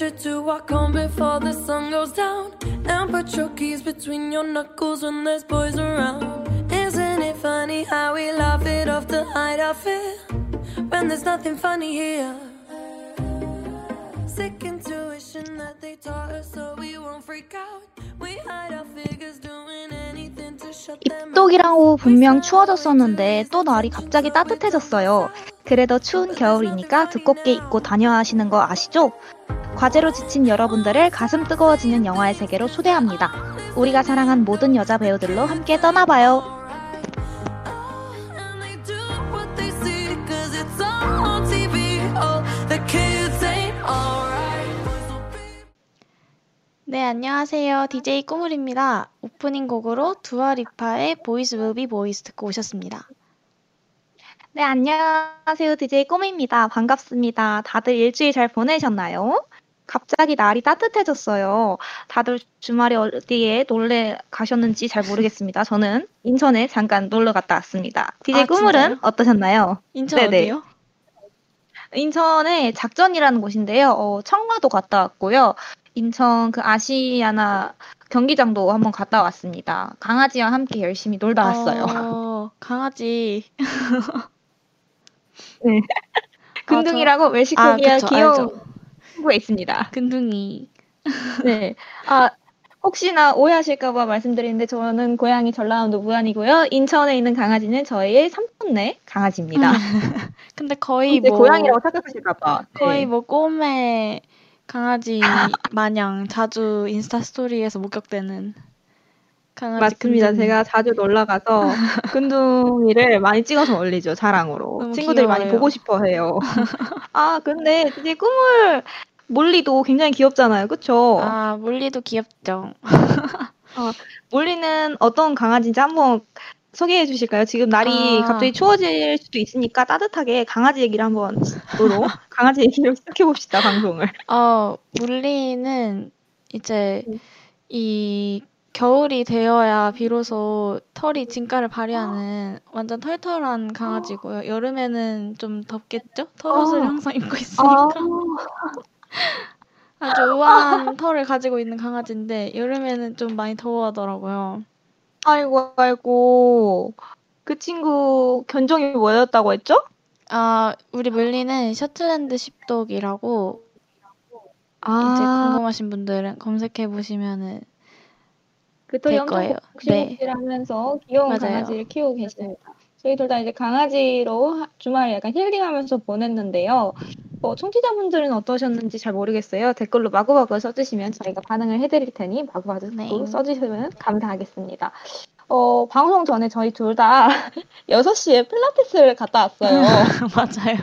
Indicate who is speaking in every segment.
Speaker 1: you to walk home before the sun goes down. And put your keys between your knuckles when there's boys around. Isn't it funny how we laugh it off to hide our fear? When there's nothing funny here. Sick intuition that they taught us so we won't freak out. We hide our figures doing anything to shut them out.
Speaker 2: 입독이라고 분명 추워졌었는데 또 날이 갑자기 따뜻해졌어요. 그래도 추운 겨울이니까 두껍게 입고 다녀야 하시는 거 아시죠? 과제로 지친 여러분들을 가슴 뜨거워지는 영화의 세계로 초대합니다. 우리가 사랑한 모든 여자 배우들로 함께 떠나봐요.
Speaker 3: 네, 안녕하세요. DJ 꾸물입니다. 오프닝 곡으로 두아 리파의 Boys Will Be Boys 듣고 오셨습니다.
Speaker 2: 네, 안녕하세요. DJ 꼬미입니다. 반갑습니다. 다들 일주일 잘 보내셨나요? 갑자기 날이 따뜻해졌어요. 다들 주말에 어디에 놀러 가셨는지 잘 모르겠습니다. 저는 인천에 잠깐 놀러 갔다 왔습니다. DJ
Speaker 3: 아,
Speaker 2: 꾸물은
Speaker 3: 진짜요?
Speaker 2: 어떠셨나요?
Speaker 3: 인천
Speaker 2: 네네.
Speaker 3: 어디요?
Speaker 2: 인천에 작전이라는 곳인데요. 어, 청라도 갔다 왔고요. 인천 그 아시아나 경기장도 한번 갔다 왔습니다. 강아지와 함께 열심히 놀다 왔어요.
Speaker 3: 어, 강아지.
Speaker 2: 근둥이라고
Speaker 3: 아,
Speaker 2: 멕시코리아
Speaker 3: 그쵸,
Speaker 2: 귀여운
Speaker 3: 알죠.
Speaker 2: 친구가 있습니다.
Speaker 3: 근둥이.
Speaker 2: 네. 아, 혹시나 오해하실까봐 말씀드리는데 저는 고향이 전라남도 무안이고요. 인천에 있는 강아지는 저희의 삼촌네 강아지입니다.
Speaker 3: 근데 거의 제뭐
Speaker 2: 고향이라고 생각하실까봐.
Speaker 3: 거의
Speaker 2: 네.
Speaker 3: 뭐 꼬매 강아지 마냥 자주 인스타 스토리에서 목격되는
Speaker 2: 맞습니다.
Speaker 3: 근둥이.
Speaker 2: 제가 자주 놀러 가서 근둥이를 많이 찍어서 올리죠, 자랑으로. 친구들이 많이
Speaker 3: 귀여워요.
Speaker 2: 보고 싶어 해요. 아, 근데 이제 꿈을 몰리도 굉장히 귀엽잖아요. 그쵸?
Speaker 3: 아, 몰리도 귀엽죠.
Speaker 2: 몰리는 어떤 강아지인지 한번 소개해 주실까요? 지금 날이
Speaker 3: 아.
Speaker 2: 갑자기 추워질 수도 있으니까 따뜻하게 강아지 얘기를 한번 으로 강아지 얘기를 시작해 봅시다, 방송을.
Speaker 3: 어, 물리는 이제
Speaker 2: 네.
Speaker 3: 이 겨울이 되어야 비로소 털이 진가를 발휘하는 완전 털털한 강아지고요. 여름에는 좀 덥겠죠? 털옷을
Speaker 2: 아.
Speaker 3: 항상 입고 있으니까.
Speaker 2: 아,
Speaker 3: 아주 우아한 털을 가지고 있는 강아지인데 여름에는 좀 많이 더워하더라고요.
Speaker 2: 아이고, 아이고. 그 친구 견종이 뭐였다고 했죠?
Speaker 3: 아, 우리 물리는 셔틀랜드 십독이라고 이제
Speaker 2: 아,
Speaker 3: 궁금하신 분들은 검색해 보시면은
Speaker 2: 그또
Speaker 3: 될
Speaker 2: 엄청
Speaker 3: 거예요.
Speaker 2: 복실복실하면서 귀여운
Speaker 3: 맞아요.
Speaker 2: 강아지를 키우고 계십니다. 저희 둘 다 이제 강아지로 하- 주말에 약간 힐링하면서 보냈는데요. 뭐 청취자분들은 어떠셨는지 잘 모르겠어요. 댓글로 마구마구 써주시면 저희가 반응을 해드릴 테니 마구마구
Speaker 3: 네.
Speaker 2: 써주시면 감사하겠습니다. 어, 방송 전에 저희 둘 다 6시에 필라테스를 갔다 왔어요.
Speaker 3: 맞아요.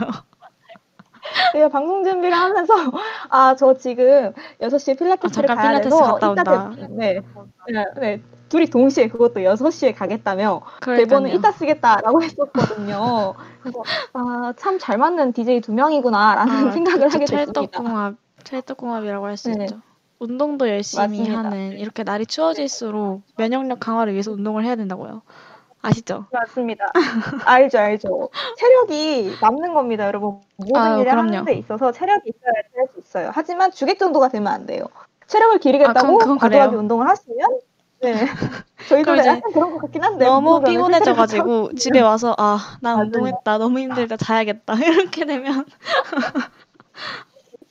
Speaker 2: 제가 방송 준비를 하면서 아, 저 지금 6시에 필라테스를
Speaker 3: 아,
Speaker 2: 가야
Speaker 3: 필라테스
Speaker 2: 돼서
Speaker 3: 갔다
Speaker 2: 이따. 뵙- 네. 네, 네. 둘이 동시에 그것도 6시에 가겠다며 대본은
Speaker 3: 그러니까요.
Speaker 2: 이따 쓰겠다라고 했었거든요. 그래서 아, 참 잘 맞는 DJ 두 명이구나라는
Speaker 3: 아,
Speaker 2: 생각을
Speaker 3: 그쵸.
Speaker 2: 하게 됐습니다.
Speaker 3: 찰떡궁합, 찰떡궁합이라고 할수
Speaker 2: 네.
Speaker 3: 있죠. 운동도 열심히
Speaker 2: 맞습니다.
Speaker 3: 하는 이렇게 날이 추워질수록 면역력 강화를 위해서 운동을 해야 된다고요. 아시죠?
Speaker 2: 맞습니다. 알죠, 알죠. 체력이 남는 겁니다, 여러분. 모든
Speaker 3: 아유,
Speaker 2: 일을
Speaker 3: 그럼요.
Speaker 2: 하는 데 있어서 체력이 있어야지 할수 있어요. 하지만 주객 정도가 되면 안 돼요. 체력을
Speaker 3: 아,
Speaker 2: 기르겠다고
Speaker 3: 그건
Speaker 2: 과도하게. 운동을 하시면 네. 저희도 약간 그런 것 같긴 한데
Speaker 3: 너무 피곤해져가지고 집에 와서 아, 난
Speaker 2: 맞아요.
Speaker 3: 운동했다. 너무 힘들다. 자야겠다. 이렇게 되면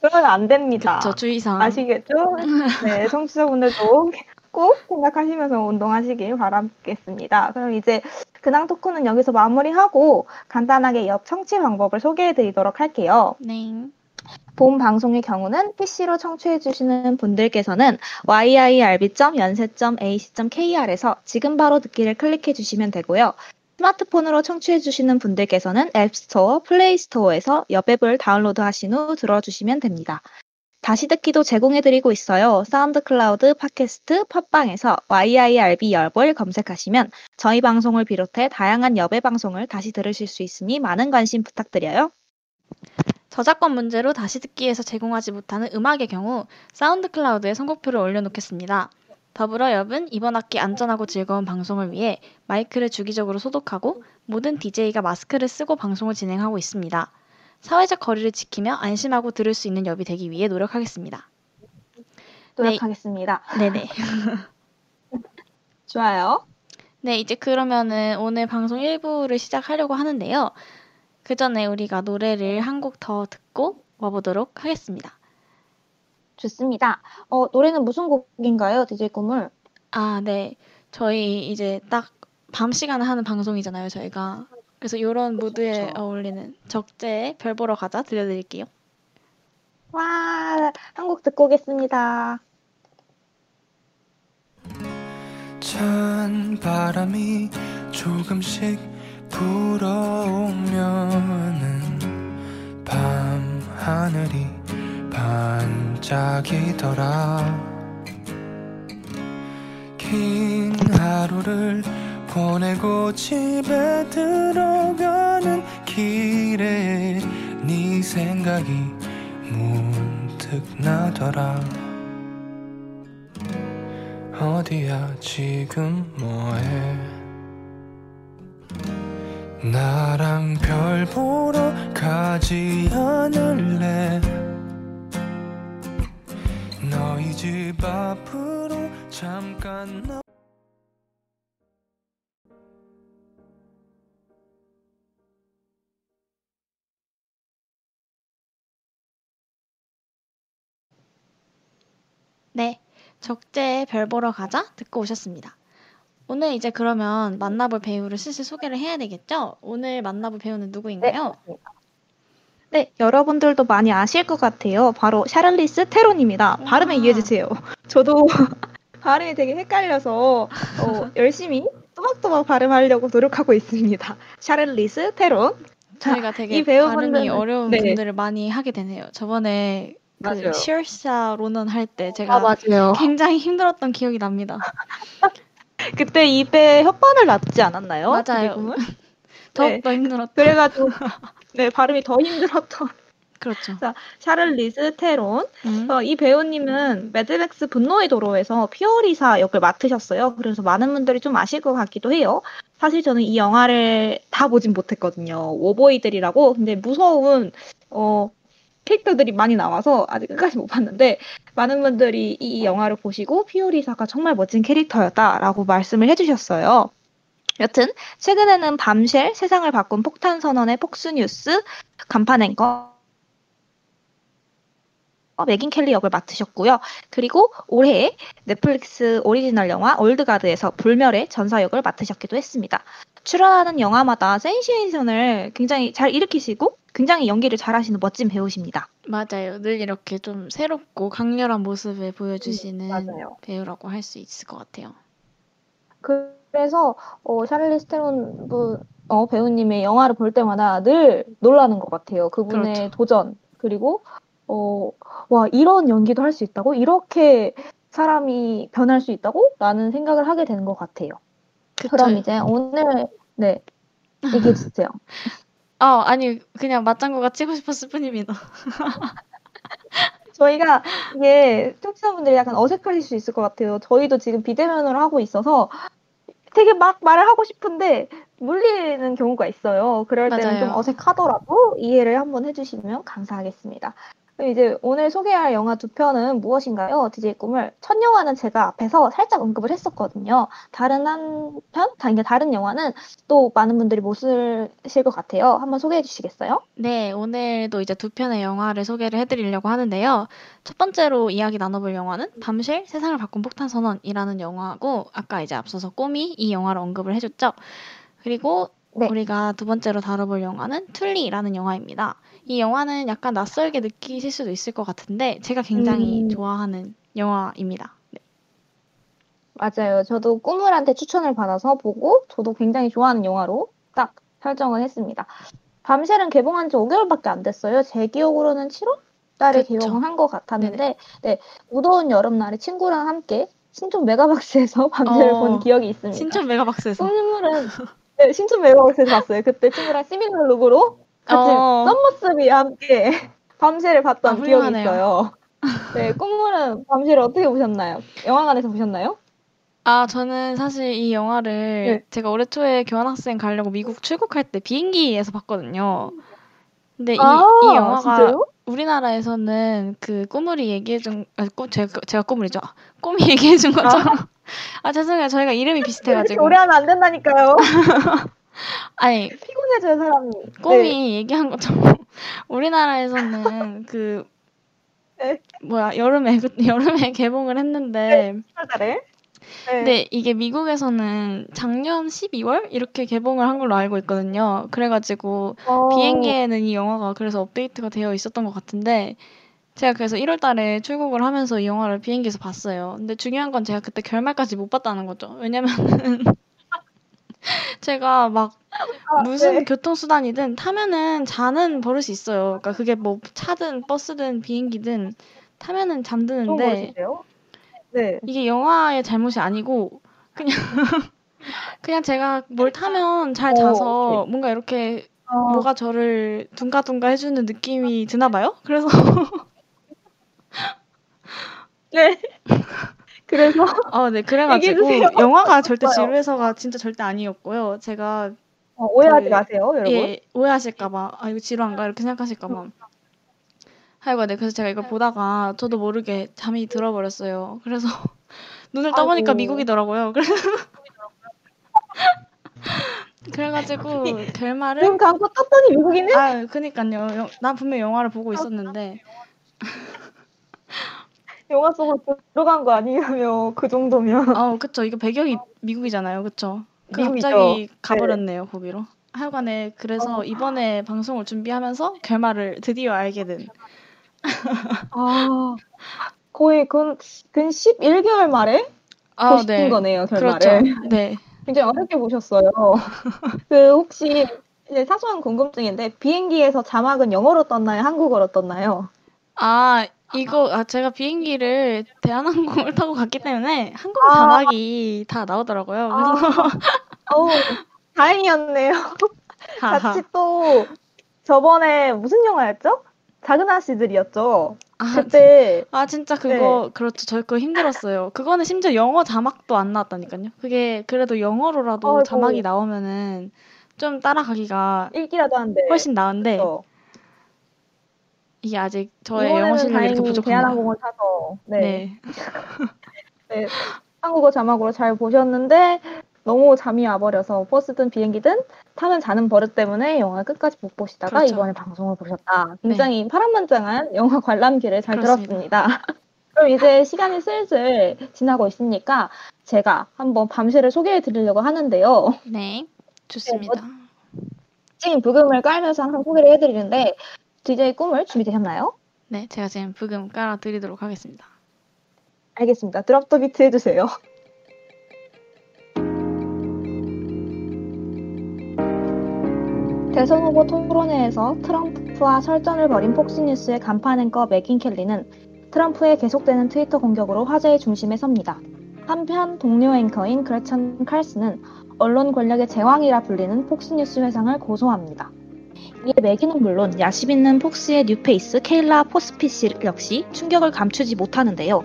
Speaker 2: 그러면 안 됩니다.
Speaker 3: 저 주의사항.
Speaker 2: 아시겠죠? 네, 청취자분들도 꼭 생각하시면서 운동하시길 바라겠습니다. 그럼 이제 근황 토크는 여기서 마무리하고 간단하게 옆 청취 방법을 소개해 드리도록 할게요.
Speaker 3: 네.
Speaker 2: 본 방송의 경우는 PC로 청취해 주시는 분들께서는 yirb.연세.ac.kr에서 지금 바로 듣기를 클릭해 주시면 되고요. 스마트폰으로 청취해 주시는 분들께서는 앱스토어, 플레이스토어에서 옆앱을 다운로드 하신 후 들어주시면 됩니다. 다시 듣기도 제공해 드리고 있어요. SoundCloud, 팟캐스트, 팟빵에서 YIRB 열볼 검색하시면 저희 방송을 비롯해 다양한 여배 방송을 다시 들으실 수 있으니 많은 관심 부탁드려요.
Speaker 3: 저작권 문제로 다시 듣기에서 제공하지 못하는 음악의 경우 SoundCloud에 선곡표를 올려놓겠습니다. 더불어 엽은 이번 학기 안전하고 즐거운 방송을 위해 마이크를 주기적으로 소독하고 모든 DJ가 마스크를 쓰고 방송을 진행하고 있습니다. 사회적 거리를 지키며 안심하고 들을 수 있는 엽이 되기 위해 노력하겠습니다.
Speaker 2: 노력하겠습니다.
Speaker 3: 네네.
Speaker 2: 좋아요.
Speaker 3: 네, 이제 그러면은 오늘 방송 1부를 시작하려고 하는데요. 그 전에 우리가 노래를 한 곡 더 듣고 와보도록 하겠습니다.
Speaker 2: 좋습니다. 어, 노래는 무슨 곡인가요, DJ 꿈을?
Speaker 3: 아, 네. 저희 이제 딱 밤 시간에 하는 방송이잖아요, 저희가. 그래서 이런 무드에
Speaker 2: 그렇죠.
Speaker 3: 어울리는 적재의 별 보러 가자 들려드릴게요.
Speaker 2: 와, 한 곡 듣고 오겠습니다.
Speaker 4: 찬 바람이 조금씩 불어오면은 밤 하늘이 반짝이더라 긴 하루를 보내고 집에 들어가는 길에 네 생각이 문득 나더라. 어디야 지금 뭐해? 나랑 별 보러 가지 않을래? 너희 집 앞으로 잠깐 나
Speaker 3: 네. 적재의 별 보러 가자 듣고 오셨습니다. 오늘 이제 그러면 만나볼 배우를 슬슬 소개를 해야 되겠죠? 오늘 만나볼 배우는 누구인가요?
Speaker 2: 네, 여러분들도 많이 아실 것 같아요. 바로 샤를리스 테론입니다.
Speaker 3: 와.
Speaker 2: 발음에 이해해주세요. 저도 발음이 되게 헷갈려서 어, 열심히 또박또박 발음하려고 노력하고 있습니다. 샤를리스 테론.
Speaker 3: 저희가 되게
Speaker 2: 이 배우분들은-
Speaker 3: 발음이 어려운
Speaker 2: 네.
Speaker 3: 분들을 많이 하게 되네요. 저번에 그
Speaker 2: 맞아요.
Speaker 3: 시얼샤 로넌 할때 제가
Speaker 2: 맞아요.
Speaker 3: 굉장히 힘들었던 기억이 납니다.
Speaker 2: 그때 입에 혓바늘 났지 않았나요?
Speaker 3: 맞아요.
Speaker 2: 지금은?
Speaker 3: 더욱더 힘들었던.
Speaker 2: 그래가지고 네 발음이 더 힘들었던
Speaker 3: 그렇죠.
Speaker 2: 샤를리스 테론.
Speaker 3: 음.
Speaker 2: 어, 이 배우님은 매드맥스 분노의 도로에서 퓨리오사 역을 맡으셨어요. 그래서 많은 분들이 좀 아실 것 같기도 해요. 사실 저는 이 영화를 다 보진 못했거든요. 오보이들이라고. 근데 무서운 어, 캐릭터들이 많이 나와서 아직 끝까지 못 봤는데 많은 분들이 이 영화를 보시고 퓨리오사가 정말 멋진 캐릭터였다라고 말씀을 해주셨어요. 여튼 최근에는 밤쉘, 세상을 바꾼 폭탄 선언의 폭스뉴스, 간판 앵커 어, 메긴 켈리 역을 맡으셨고요. 그리고 올해 넷플릭스 오리지널 영화 올드가드에서 불멸의 전사 역을 맡으셨기도 했습니다. 출연하는 영화마다 센세이션을 굉장히 잘 일으키시고 굉장히 연기를 잘하시는 멋진 배우십니다.
Speaker 3: 맞아요. 늘 이렇게 좀 새롭고 강렬한 모습을 보여주시는
Speaker 2: 음, 맞아요.
Speaker 3: 배우라고 할 수 있을 것 같아요.
Speaker 2: 그래서 어, 샤를리 스테론 분, 어, 배우님의 영화를 볼 때마다 늘 놀라는 것 같아요. 그분의
Speaker 3: 그렇죠.
Speaker 2: 도전 그리고 어, 와 이런 연기도 할 수 있다고 이렇게 사람이 변할 수 있다고 라는 생각을 하게 되는 것 같아요.
Speaker 3: 그쵸?
Speaker 2: 그럼 이제 오늘 네 얘기해 주세요.
Speaker 3: 아, 아니 그냥 맞장구가 치고 싶었을 뿐입니다.
Speaker 2: 저희가 이게 청취자분들이 약간 어색하실 수 있을 것 같아요. 저희도 지금 비대면으로 하고 있어서 되게 막 말을 하고 싶은데 물리는 경우가 있어요. 그럴 때는
Speaker 3: 맞아요.
Speaker 2: 좀 어색하더라도 이해를 한번 해주시면 감사하겠습니다. 이제 오늘 소개할 영화 두 편은 무엇인가요? DJ 꿈을 첫 영화는 제가 앞에서 살짝 언급을 했었거든요. 다른 한 편, 그러니까 다른 영화는 또 많은 분들이 못 쓰실 것 같아요. 한번 소개해 주시겠어요?
Speaker 3: 네, 오늘도 이제 두 편의 영화를 소개를 해드리려고 하는데요. 첫 번째로 이야기 나눠볼 영화는 밤쉘 세상을 바꾼 폭탄 선언이라는 영화고 아까 이제 앞서서 꼬미 이 영화를 언급을 해줬죠. 그리고
Speaker 2: 네.
Speaker 3: 우리가 두 번째로 다뤄볼 영화는 툴리라는 영화입니다. 이 영화는 약간 낯설게 느끼실 수도 있을 것 같은데 제가 굉장히
Speaker 2: 음.
Speaker 3: 좋아하는 영화입니다. 네.
Speaker 2: 맞아요. 저도 꾸물한테 추천을 받아서 보고 저도 굉장히 좋아하는 영화로 딱 설정을 했습니다. 밤쉘은 개봉한 지 5개월밖에 안 됐어요. 제 기억으로는 7월 달에
Speaker 3: 그쵸.
Speaker 2: 개봉을 한것 같았는데 네, 무더운 여름날에 친구랑 함께 신촌 메가박스에서 밤쉘을
Speaker 3: 어,
Speaker 2: 본 기억이 있습니다.
Speaker 3: 신촌 메가박스에서
Speaker 2: 꾸물은 네, 신촌 메가박스에서 봤어요. 그때 친구랑 similar look으로 같이
Speaker 3: 어.
Speaker 2: Somersby와 함께 밤쉘을 봤던
Speaker 3: 아,
Speaker 2: 기억이. 있어요. 네, 꾸물은 밤쉘을 어떻게 보셨나요? 영화관에서 보셨나요?
Speaker 3: 아, 저는 사실 이 영화를
Speaker 2: 네.
Speaker 3: 제가 올해 초에 교환학생 가려고 미국 출국할 때 비행기에서 봤거든요. 근데 이,
Speaker 2: 아,
Speaker 3: 이 영화가
Speaker 2: 진짜요?
Speaker 3: 우리나라에서는 그 꼬물이 얘기해준 아, 꼬, 제가 제가. 아, 꼬미 얘기해준 것처럼. 아 죄송해요. 저희가 이름이 비슷해가지고.
Speaker 2: 오래 하면 안 된다니까요.
Speaker 3: 아니
Speaker 2: 피곤해져요, 사람이.
Speaker 3: 꼬미
Speaker 2: 네.
Speaker 3: 얘기한 것처럼 우리나라에서는 그
Speaker 2: 네.
Speaker 3: 뭐야 여름에 그, 여름에 개봉을 했는데
Speaker 2: 10월달에. 네.
Speaker 3: 근데 이게 미국에서는 작년 12월 이렇게 개봉을 한 걸로 알고 있거든요. 그래가지고
Speaker 2: 어,
Speaker 3: 비행기에는 이 영화가 그래서 업데이트가 되어 있었던 것 같은데 제가 그래서 1월 달에 출국을 하면서 이 영화를 비행기에서 봤어요. 근데 중요한 건 제가 그때 결말까지 못 봤다는 거죠. 왜냐면은 제가 막
Speaker 2: 아,
Speaker 3: 무슨
Speaker 2: 네.
Speaker 3: 교통수단이든 타면은 자는 버릇이 있어요. 그러니까 그게 뭐 차든 버스든 비행기든 타면은 잠드는데?
Speaker 2: 네.
Speaker 3: 이게 영화의 잘못이 아니고 그냥 그냥 제가 뭘 타면 잘
Speaker 2: 어,
Speaker 3: 자서 뭔가 이렇게
Speaker 2: 어,
Speaker 3: 뭐가 저를 둥가둥가 해주는 느낌이 드나 봐요. 그래서
Speaker 2: 네. 그래서
Speaker 3: 어, 네 그래가지고. 영화가 절대. 지루해서가 진짜 절대 아니었고요. 제가
Speaker 2: 어, 오해하지
Speaker 3: 그,
Speaker 2: 마세요, 여러분.
Speaker 3: 예 오해하실까봐 아 이거 지루한가 이렇게 생각하실까봐. 하여간 네 그래서 제가 이걸 보다가 저도 모르게 잠이 들어버렸어요. 그래서 눈을 떠보니까
Speaker 2: 아이고.
Speaker 3: 미국이더라고요. 그래서 그래가지고 결말을
Speaker 2: 눈 감고 떴더니 미국이네?
Speaker 3: 아, 그니까요. 영- 난 분명 영화를 보고 있었는데
Speaker 2: 영화 속으로 들어간 거 아니냐며, 그 정도면.
Speaker 3: 어, 그쵸. 이거 배경이 미국이잖아요. 그쵸. 그
Speaker 2: 미국이죠.
Speaker 3: 갑자기 가버렸네요, 거기로. 하여간에 그래서 이번에 방송을 준비하면서 결말을 드디어 알게 된.
Speaker 2: 아, 거의 근, 근 11개월 만에
Speaker 3: 아,
Speaker 2: 보신
Speaker 3: 네.
Speaker 2: 거네요,
Speaker 3: 그렇죠.
Speaker 2: 결말을.
Speaker 3: 네.
Speaker 2: 굉장히 어렵게 보셨어요. 그, 혹시, 이제 사소한 궁금증인데, 비행기에서 자막은 영어로 떴나요? 한국어로 떴나요?
Speaker 3: 아, 이거, 아, 제가 비행기를 대한항공을 타고 갔기 때문에 한국
Speaker 2: 아.
Speaker 3: 자막이 다 나오더라고요. 그래서,
Speaker 2: 어우, 다행이었네요. 같이 또, 저번에 무슨 영화였죠? 작은 아씨들이었죠.
Speaker 3: 아,
Speaker 2: 그때,
Speaker 3: 아, 진짜 그거, 그렇죠. 저 그거 힘들었어요. 그거는 심지어 영어 자막도 안 나왔다니까요. 그게 그래도 영어로라도
Speaker 2: 아이고.
Speaker 3: 자막이 나오면은 좀 따라가기가
Speaker 2: 읽기라도 한데.
Speaker 3: 훨씬 나은데,
Speaker 2: 그쵸.
Speaker 3: 이게 아직 저의 영어 실력이 이렇게 부족합니다.
Speaker 2: 대한항공을 타서, 네.
Speaker 3: 네.
Speaker 2: 네, 한국어 자막으로 잘 보셨는데 너무 잠이 와버려서 버스든 비행기든 타면 자는 버릇 때문에 영화 끝까지 못 보시다가
Speaker 3: 그렇죠.
Speaker 2: 이번에 방송을 보셨다. 굉장히 파란만장한 영화 관람기를 잘
Speaker 3: 그렇습니다.
Speaker 2: 들었습니다. 그럼 이제 시간이 슬슬 지나고 있으니까 제가 한번 밤새를 소개해 드리려고 하는데요.
Speaker 3: 네. 좋습니다.
Speaker 2: 지금 부금을 깔면서 항상 소개를 해드리는데 DJ 꿈을 준비되셨나요?
Speaker 3: 네, 제가 지금 부금 깔아드리도록 하겠습니다.
Speaker 2: 알겠습니다. 드랍 더 비트 해주세요. 대선 후보 토론회에서 트럼프와 설전을 벌인 폭스뉴스의 간판 앵커 맥긴 켈리는 트럼프의 계속되는 트위터 공격으로 화제의 중심에 섭니다. 한편 동료 앵커인 그레천 칼스는 언론 권력의 제왕이라 불리는 폭스뉴스 회상을 고소합니다. 이에 메긴은 물론 야심 있는 폭스의 뉴페이스 케일라 포스피실 역시 충격을 감추지 못하는데요.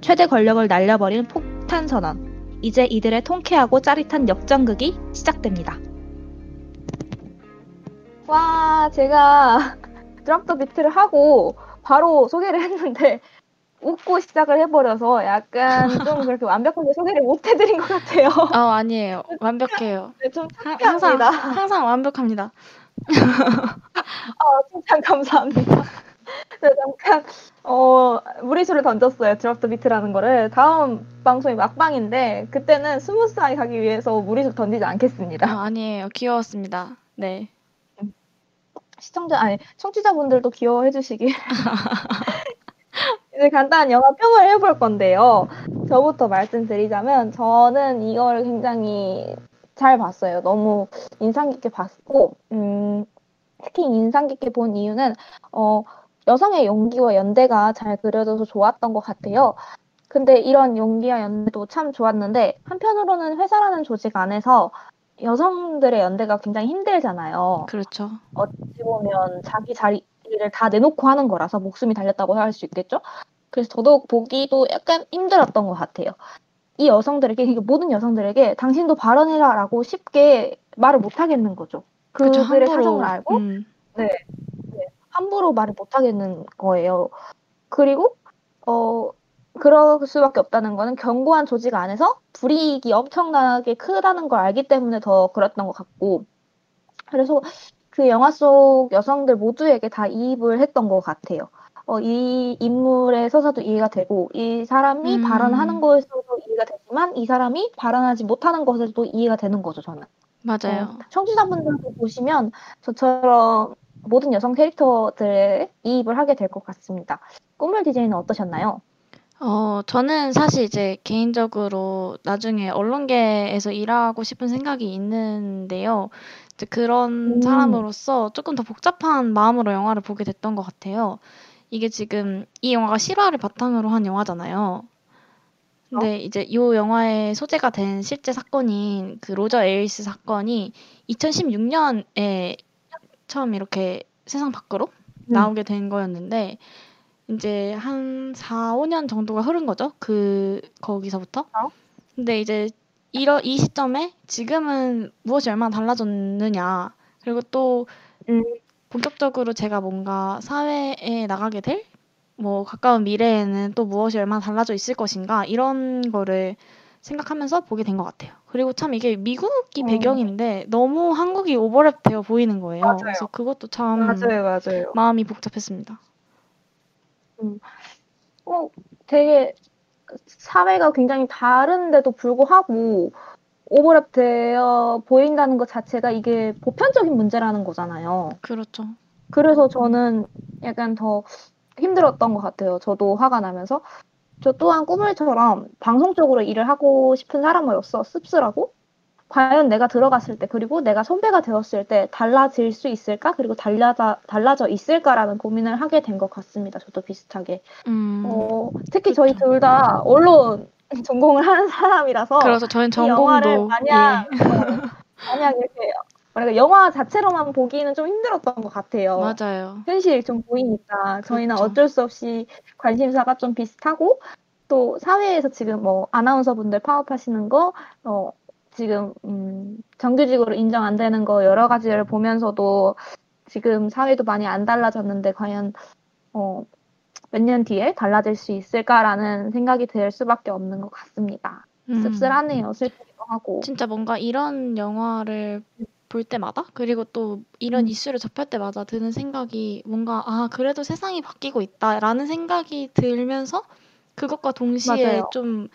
Speaker 2: 최대 권력을 날려버린 폭탄 선언. 이제 이들의 통쾌하고 짜릿한 역전극이 시작됩니다. 와, 제가 drop the beat를 하고 바로 소개를 했는데 웃고 시작을 해버려서 약간 좀 그렇게 완벽하게 소개를 못 해드린 것 같아요.
Speaker 3: 아, 아니에요. 완벽해요.
Speaker 2: 네, 좀
Speaker 3: 하- 항상,
Speaker 2: 창피합니다.
Speaker 3: 항상 완벽합니다.
Speaker 2: 아, 칭찬 감사합니다. 네, 잠깐 어, 무리수를 던졌어요. drop the beat라는 거를 다음 방송이 막방인데 그때는 smooth하게 가기 위해서 무리수 던지지 않겠습니다.
Speaker 3: 아, 아니에요. 귀여웠습니다. 네.
Speaker 2: 시청자 아니 청취자분들도 귀여워해 주시길. 이제 간단한 영화 평을 해볼 건데요. 저부터 말씀드리자면 저는 이걸 굉장히 잘 봤어요. 너무 인상 깊게 봤고 음, 특히 인상 깊게 본 이유는 어, 여성의 용기와 연대가 잘 그려져서 좋았던 것 같아요. 근데 이런 용기와 연대도 참 좋았는데 한편으로는 회사라는 조직 안에서 여성들의 연대가 굉장히 힘들잖아요.
Speaker 3: 그렇죠.
Speaker 2: 어찌 보면 자기 자리를 다 내놓고 하는 거라서 목숨이 달렸다고 할 수 있겠죠? 그래서 저도 보기도 약간 힘들었던 것 같아요. 이 여성들에게, 그러니까 모든 여성들에게 당신도 발언해라라고 쉽게 말을 못 하겠는 거죠. 그들의
Speaker 3: 함부로.
Speaker 2: 사정을 알고
Speaker 3: 음,
Speaker 2: 함부로 말을 못 하겠는 거예요. 그리고 어 그럴 수밖에 없다는 거는 견고한 조직 안에서 불이익이 엄청나게 크다는 걸 알기 때문에 더 그랬던 것 같고 그래서 그 영화 속 여성들 모두에게 다 이입을 했던 것 같아요. 어, 이 인물의 서사도 이해가 되고 이 사람이
Speaker 3: 음.
Speaker 2: 발언하는 것에서도 이해가 되지만 이 사람이 발언하지 못하는 것에서도 이해가 되는 거죠 저는.
Speaker 3: 맞아요.
Speaker 2: 어, 청취자분들도 보시면 저처럼 모든 여성 캐릭터들에 이입을 하게 될 것 같습니다. 꿈을 디제이는 어떠셨나요?
Speaker 3: 어, 저는 사실 이제 개인적으로 나중에 언론계에서 일하고 싶은 생각이 있는데요. 그런
Speaker 2: 음.
Speaker 3: 사람으로서 조금 더 복잡한 마음으로 영화를 보게 됐던 것 같아요. 이게 지금 이 영화가 실화를 바탕으로 한 영화잖아요. 근데 이제 이 영화의 소재가 된 실제 사건인 그 로저 에일스 사건이 2016년에 처음 이렇게 세상 밖으로
Speaker 2: 음.
Speaker 3: 나오게 된 거였는데 이제 한 4, 5년 정도가 흐른 거죠. 그 거기서부터.
Speaker 2: 어?
Speaker 3: 근데 이제 이러 이 시점에 지금은 무엇이 얼마나 달라졌느냐. 그리고 또
Speaker 2: 음.
Speaker 3: 본격적으로 제가 뭔가 사회에 나가게 될 뭐 가까운 미래에는 또 무엇이 얼마나 달라져 있을 것인가 이런 거를 생각하면서 보게 된 것 같아요. 그리고 참 이게 미국이
Speaker 2: 어.
Speaker 3: 배경인데 너무 한국이 오버랩 되어 보이는 거예요.
Speaker 2: 맞아요.
Speaker 3: 그래서 그것도 참
Speaker 2: 맞아요, 맞아요.
Speaker 3: 마음이 복잡했습니다.
Speaker 2: 어, 되게 사회가 굉장히 다른데도 불구하고 오버랩 되어 보인다는 것 자체가 이게 보편적인 문제라는 거잖아요.
Speaker 3: 그렇죠.
Speaker 2: 그래서 저는 약간 더 힘들었던 것 같아요. 저도 화가 나면서. 저 또한 꾸물처럼 방송 쪽으로 일을 하고 싶은 사람으로서 씁쓸하고 과연 내가 들어갔을 때 그리고 내가 선배가 되었을 때 달라질 수 있을까 그리고 달라져 달라져 있을까라는 고민을 하게 된 것 같습니다. 저도 비슷하게.
Speaker 3: 음.
Speaker 2: 어, 특히 저희 둘 다 언론 전공을 하는 사람이라서
Speaker 3: 그래서
Speaker 2: 영화를
Speaker 3: 전공도
Speaker 2: 마냥
Speaker 3: 예.
Speaker 2: 어, 마냥 이렇게 뭐랄까 영화 자체로만 보기는 좀 힘들었던 것 같아요.
Speaker 3: 맞아요.
Speaker 2: 현실이 좀 보이니까 저희는
Speaker 3: 그렇죠.
Speaker 2: 어쩔 수 없이 관심사가 좀 비슷하고 또 사회에서 지금 뭐 아나운서분들 파업하시는 거 어, 지금 음, 정규직으로 인정 안 되는 거 여러 가지를 보면서도 지금 사회도 많이 안 달라졌는데 과연 어, 몇 년 뒤에 달라질 수 있을까라는 생각이 들 수밖에 없는 것 같습니다.
Speaker 3: 음.
Speaker 2: 씁쓸하네요. 슬프기도 하고.
Speaker 3: 진짜 뭔가 이런 영화를 볼 때마다 그리고 또 이런
Speaker 2: 음.
Speaker 3: 이슈를 접할 때마다 드는 생각이 뭔가 아 그래도 세상이 바뀌고 있다라는 생각이 들면서 그것과 동시에
Speaker 2: 맞아요.
Speaker 3: 좀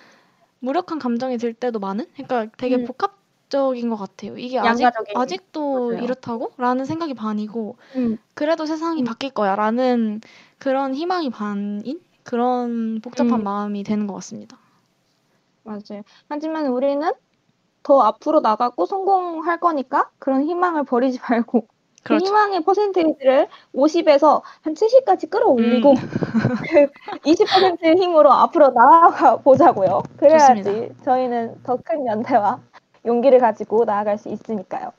Speaker 3: 무력한 감정이 들 때도 많은 그러니까 되게
Speaker 2: 음.
Speaker 3: 복합적인 것 같아요. 이게 아직
Speaker 2: 양가적인.
Speaker 3: 아직도
Speaker 2: 맞아요.
Speaker 3: 이렇다고 라는 생각이 반이고
Speaker 2: 음,
Speaker 3: 그래도 세상이
Speaker 2: 음.
Speaker 3: 바뀔 거야 라는 그런 희망이 반인 그런 복잡한
Speaker 2: 음.
Speaker 3: 마음이 되는 것 같습니다.
Speaker 2: 맞아요. 하지만 우리는 더 앞으로 나가고 성공할 거니까 그런 희망을 버리지 말고 그
Speaker 3: 그렇죠.
Speaker 2: 희망의 퍼센테이지를 50에서 한 70까지 끌어올리고
Speaker 3: 음.
Speaker 2: 그 20%의 힘으로 앞으로 나아가 보자고요. 그래야지
Speaker 3: 좋습니다.
Speaker 2: 저희는 더 큰 연대와 용기를 가지고 나아갈 수 있으니까요.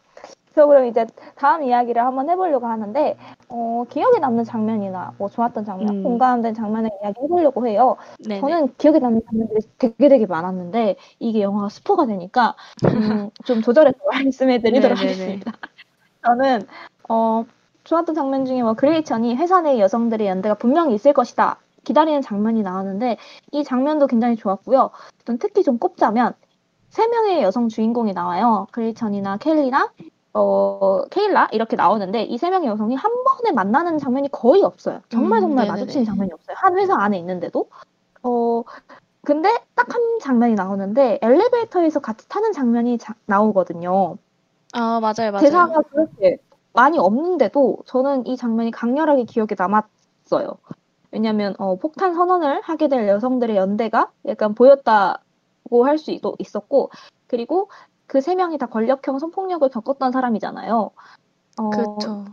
Speaker 2: 그래서 그럼 이제 다음 이야기를 한번 해보려고 하는데 어, 기억에 남는 장면이나 뭐 좋았던 장면,
Speaker 3: 음.
Speaker 2: 공감된 장면을 이야기 해보려고 해요.
Speaker 3: 네네.
Speaker 2: 저는 기억에 남는 장면들이 되게 되게 많았는데 이게 영화가 스포가 되니까 음, 좀 조절해서 말씀해드리도록
Speaker 3: 네네네.
Speaker 2: 하겠습니다. 저는 어, 좋았던 장면 중에 뭐 그레이천이 회사 내 여성들의 연대가 분명히 있을 것이다 기다리는 장면이 나오는데 이 장면도 굉장히 좋았고요. 전 특히 좀 꼽자면 세 명의 여성 주인공이 나와요. 그레이천이나 켈리나 어, 케일라 이렇게 나오는데 이 세 명의 여성이 한 번에 만나는 장면이 거의 없어요. 정말
Speaker 3: 음,
Speaker 2: 정말
Speaker 3: 네네네.
Speaker 2: 마주치는 장면이 없어요. 한 회사 안에 있는데도. 어, 근데 딱 한 장면이 나오는데 엘리베이터에서 같이 타는 장면이 자- 나오거든요.
Speaker 3: 아 맞아요 맞아요.
Speaker 2: 대사가 그렇게 많이 없는데도 저는 이 장면이 강렬하게 기억에 남았어요. 왜냐하면 어, 폭탄 선언을 하게 될 여성들의 연대가 약간 보였다고 할수 있었고 그리고 그 세 명이 다 권력형 성폭력을 겪었던 사람이잖아요. 어,
Speaker 3: 그렇죠.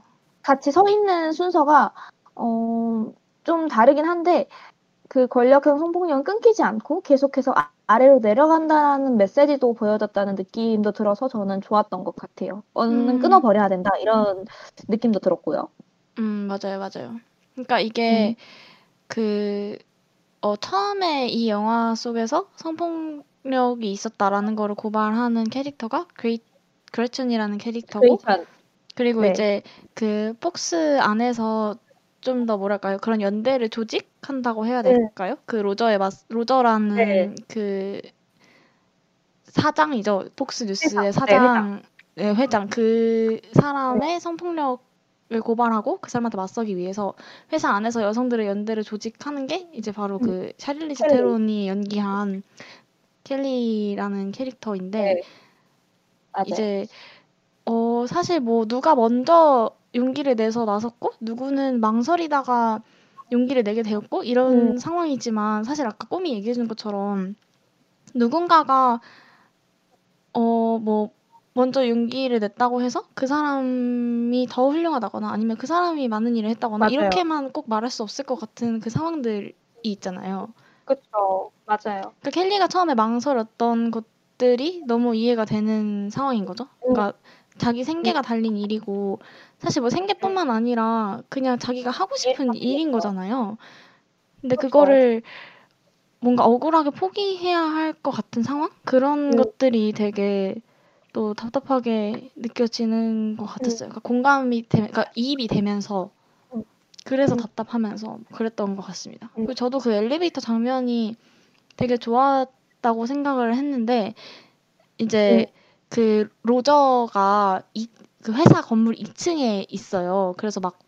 Speaker 2: 같이 서 있는 순서가 어, 좀 다르긴 한데 그 권력형 성폭력은 끊기지 않고 계속해서 아, 아래로 내려간다는 메시지도 보여줬다는 느낌도 들어서 저는 좋았던 것 같아요. 어는
Speaker 3: 음.
Speaker 2: 끊어버려야 된다 이런 느낌도 들었고요.
Speaker 3: 음 맞아요 맞아요. 그러니까 이게 그 어, 처음에 이 영화 속에서 성폭 력이 있었다라는 거를 고발하는 캐릭터가 그레이 그레천이라는 캐릭터고
Speaker 2: 그레천.
Speaker 3: 그리고
Speaker 2: 네.
Speaker 3: 이제 그 폭스 안에서 좀 더 뭐랄까요? 그런 연대를 조직한다고 해야
Speaker 2: 네.
Speaker 3: 될까요? 그 로저의 마 로저라는
Speaker 2: 네.
Speaker 3: 그 사장이죠. 폭스 뉴스의
Speaker 2: 회장, 네,
Speaker 3: 사장, 네, 회장. 그 사람의 성폭력 을 고발하고 그 사람한테 맞서기 위해서 회사 안에서 여성들의 연대를 조직하는 게 이제 바로 그 샤를리즈
Speaker 2: 켈리.
Speaker 3: 테론이 연기한 켈리라는 캐릭터인데
Speaker 2: 네. 맞아요.
Speaker 3: 이제 어 사실 뭐 누가 먼저 용기를 내서 나섰고 누구는 망설이다가 용기를 내게 되었고 이런
Speaker 2: 음.
Speaker 3: 상황이지만 사실 아까 꿈이 얘기해 준 것처럼 누군가가 어 뭐 먼저 용기를 냈다고 해서 그 사람이 더 훌륭하다거나 아니면 그 사람이 많은 일을 했다거나
Speaker 2: 맞아요.
Speaker 3: 이렇게만 꼭 말할 수 없을 것 같은 그 상황들이 있잖아요.
Speaker 2: 그쵸. 맞아요.
Speaker 3: 그러니까 켈리가 처음에 망설였던 것들이 너무 이해가 되는 상황인 거죠. 그러니까 자기 생계가 달린 일이고 사실 뭐 생계뿐만 아니라 그냥 자기가 하고 싶은 일인 거잖아요. 근데
Speaker 2: 그쵸.
Speaker 3: 그거를 뭔가 억울하게 포기해야 할 것 같은 상황? 그런
Speaker 2: 음.
Speaker 3: 것들이 되게 또 답답하게 느껴지는 것 같았어요. 그러니까 공감이 되, 그러니까 이입이 되면서
Speaker 2: 음.
Speaker 3: 그래서
Speaker 2: 음.
Speaker 3: 답답하면서 그랬던 것 같습니다.
Speaker 2: 음.
Speaker 3: 그리고 저도 그 엘리베이터 장면이 되게 좋았다고 생각을 했는데 이제 그 로저가 이, 그 회사 건물 2층에 있어요. 그래서 막